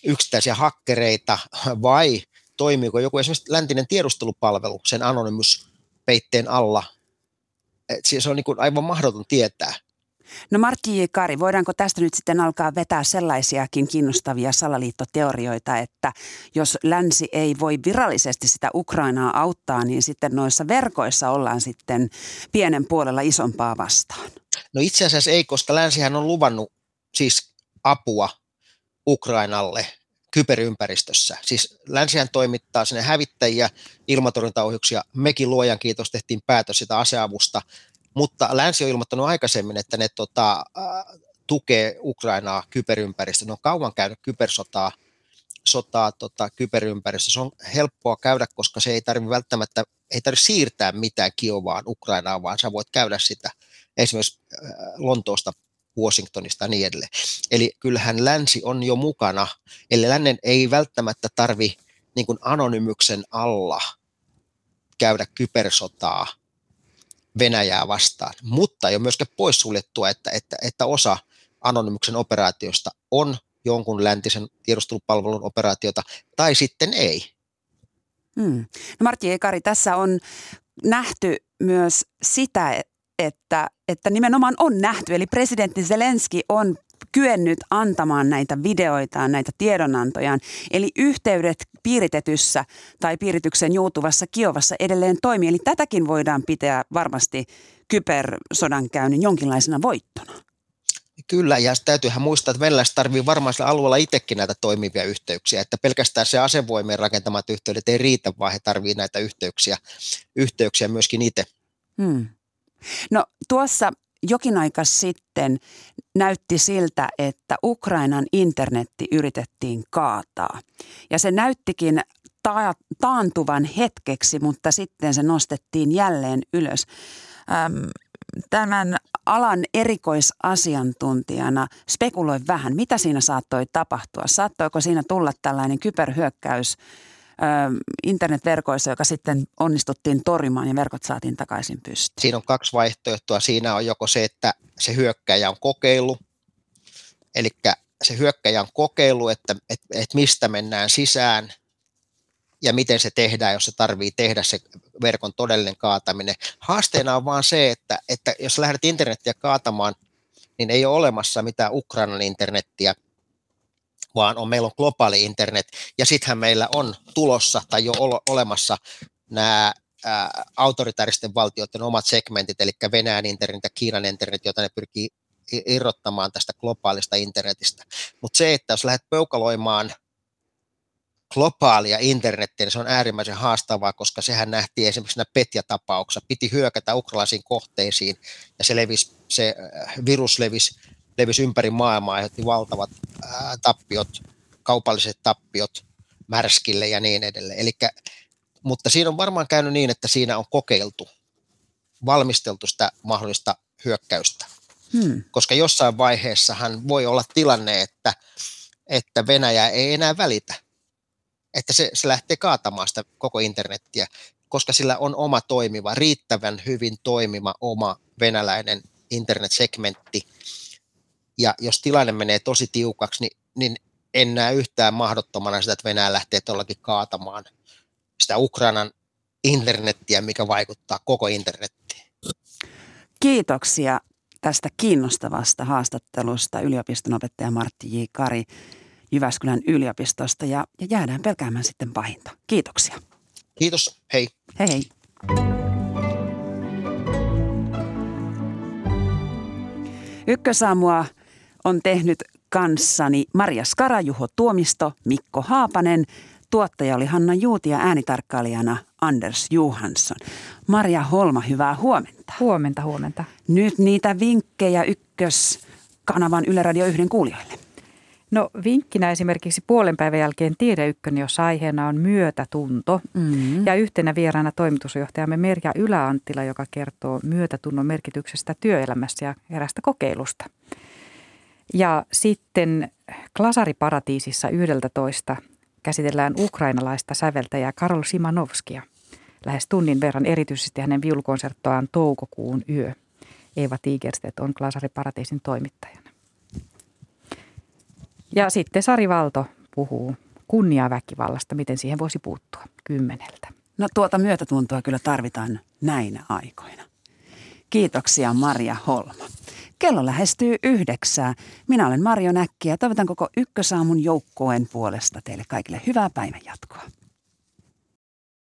yksittäisiä hakkereita vai toimiiko joku esimerkiksi läntinen tiedustelupalvelu sen anonymyspeitteen alla. Et se on niin kuin aivan mahdoton tietää. No Martti J. Kari, voidaanko tästä nyt sitten alkaa vetää sellaisiakin kiinnostavia salaliittoteorioita, että jos länsi ei voi virallisesti sitä Ukrainaa auttaa, niin sitten noissa verkoissa ollaan sitten pienen puolella isompaa vastaan? No itse asiassa ei, koska länsihän on luvannut siis apua Ukrainalle kyberympäristössä. Siis länsihän toimittaa sinne hävittäjiä, ilmatorjuntaohjuksia. Mekin luojan kiitos tehtiin päätös sitä aseavusta mutta länsi on ilmoittanut aikaisemmin, että ne tota, tukee Ukrainaa kyberympäristössä. Ne on kauan käynyt kybersotaa sotaa tota, kyberympäristössä. Se on helppoa käydä, koska se ei tarvitse välttämättä ei tarvitse siirtää mitään Kiovaan Ukrainaan, vaan sä voit käydä sitä esimerkiksi Lontoosta Washingtonista ja niin edelleen. Eli kyllähän länsi on jo mukana, eli lännen ei välttämättä tarvi niin anonymyksen alla käydä kybersotaa Venäjää vastaan, mutta ei ole myöskään poissuljettua, että, että, että osa anonymyksen operaatiosta on jonkun läntisen tiedustelupalvelun operaatiota, tai sitten ei. Hmm. No Martti Ekari, tässä on nähty myös sitä, että, että nimenomaan on nähty, eli presidentti Zelenski on kyennyt antamaan näitä videoitaan, näitä tiedonantojaan. Eli yhteydet piiritetyssä tai piirityksen juutuvassa Kiovassa edelleen toimii. Eli tätäkin voidaan pitää varmasti kybersodankäynnin jonkinlaisena voittona. Kyllä, ja täytyyhän muistaa, että venäläiset tarvii varmaan sillä alueella itsekin näitä toimivia yhteyksiä, että pelkästään se asevoimien rakentamat yhteydet ei riitä, vaan he tarvitsevat näitä yhteyksiä, yhteyksiä myöskin itse. Hmm. No tuossa jokin aika sitten näytti siltä, että Ukrainan internetti yritettiin kaataa. Ja se näyttikin ta- taantuvan hetkeksi, mutta sitten se nostettiin jälleen ylös. Öm, tämän alan erikoisasiantuntijana spekuloi vähän, mitä siinä saattoi tapahtua. Saattoiko siinä tulla tällainen kyberhyökkäys internetverkoissa, joka sitten onnistuttiin torjumaan ja verkot saatiin takaisin pystyyn? Siinä on kaksi vaihtoehtoa. Siinä on joko se, että se hyökkäjä on kokeillut, eli se hyökkäjä on kokeillut, että, että, että mistä mennään sisään ja miten se tehdään, jos se tarvii tehdä se verkon todellinen kaataminen. Haasteena on vaan se, että, että jos lähdet internettiä kaatamaan, niin ei ole olemassa mitään Ukrainan internettiä, vaan on, meillä on globaali internet, ja sittenhän meillä on tulossa tai jo olemassa nämä autoritaaristen valtioiden omat segmentit, eli Venäjän internet ja Kiinan internet, joita ne pyrkii irrottamaan tästä globaalista internetistä. Mutta se, että jos lähdet peukaloimaan globaalia internettiä, niin se on äärimmäisen haastavaa, koska sehän nähtiin esimerkiksi siinä Petja-tapauksessa. Piti hyökätä ukrainalaisiin kohteisiin ja se, levisi, se virus levisi levisi ympäri maailmaa, aiheutti valtavat ää, tappiot, kaupalliset tappiot Märskille ja niin edelleen. Elikkä, mutta siinä on varmaan käynyt niin, että siinä on kokeiltu, valmisteltu sitä mahdollista hyökkäystä. Hmm. Koska jossain vaiheessahan voi olla tilanne, että, että Venäjä ei enää välitä. Että se, se lähtee kaatamaan sitä koko internettiä, koska sillä on oma toimiva, riittävän hyvin toimiva oma venäläinen internetsegmentti, ja jos tilanne menee tosi tiukaksi, niin, niin en näe yhtään mahdottomana sitä, että Venäjä lähtee tuollakin kaatamaan sitä Ukrainan internettiä, mikä vaikuttaa koko internettiin. Kiitoksia tästä kiinnostavasta haastattelusta yliopiston opettaja Martti J. Kari Jyväskylän yliopistosta ja, ja jäädään pelkäämään sitten pahinta. Kiitoksia. Kiitos, hei. Hei hei. Ykkösaamua on tehnyt kanssani Maria Skarajuho Tuomisto, Mikko Haapanen, tuottaja oli Hanna Juuti ja äänitarkkailijana Anders Johansson. Maria Holma, hyvää huomenta. Huomenta, huomenta. Nyt niitä vinkkejä ykköskanavan Yle Radio 1 kuulijoille. No vinkkinä esimerkiksi puolen päivän jälkeen Tiede Ykkönen, jossa aiheena on myötätunto. Mm-hmm. Ja yhtenä vieraana toimitusjohtajamme Merja Yläanttila, joka kertoo myötätunnon merkityksestä työelämässä ja erästä kokeilusta. Ja sitten Klasariparatiisissa 11 käsitellään ukrainalaista säveltäjää Karol Simanovskia lähes tunnin verran erityisesti hänen viulukonserttoaan Toukokuun yö. Eeva Tigerstedt on Klasariparatiisin toimittajana. Ja sitten Sari Valto puhuu kunniaväkivallasta, miten siihen voisi puuttua kymmeneltä. No tuota myötätuntoa kyllä tarvitaan näinä aikoina. Kiitoksia Maria Holma. Kello lähestyy yhdeksää. Minä olen Marjo Näkki ja toivotan koko Ykkösaamun joukkoen puolesta teille kaikille hyvää päivänjatkoa.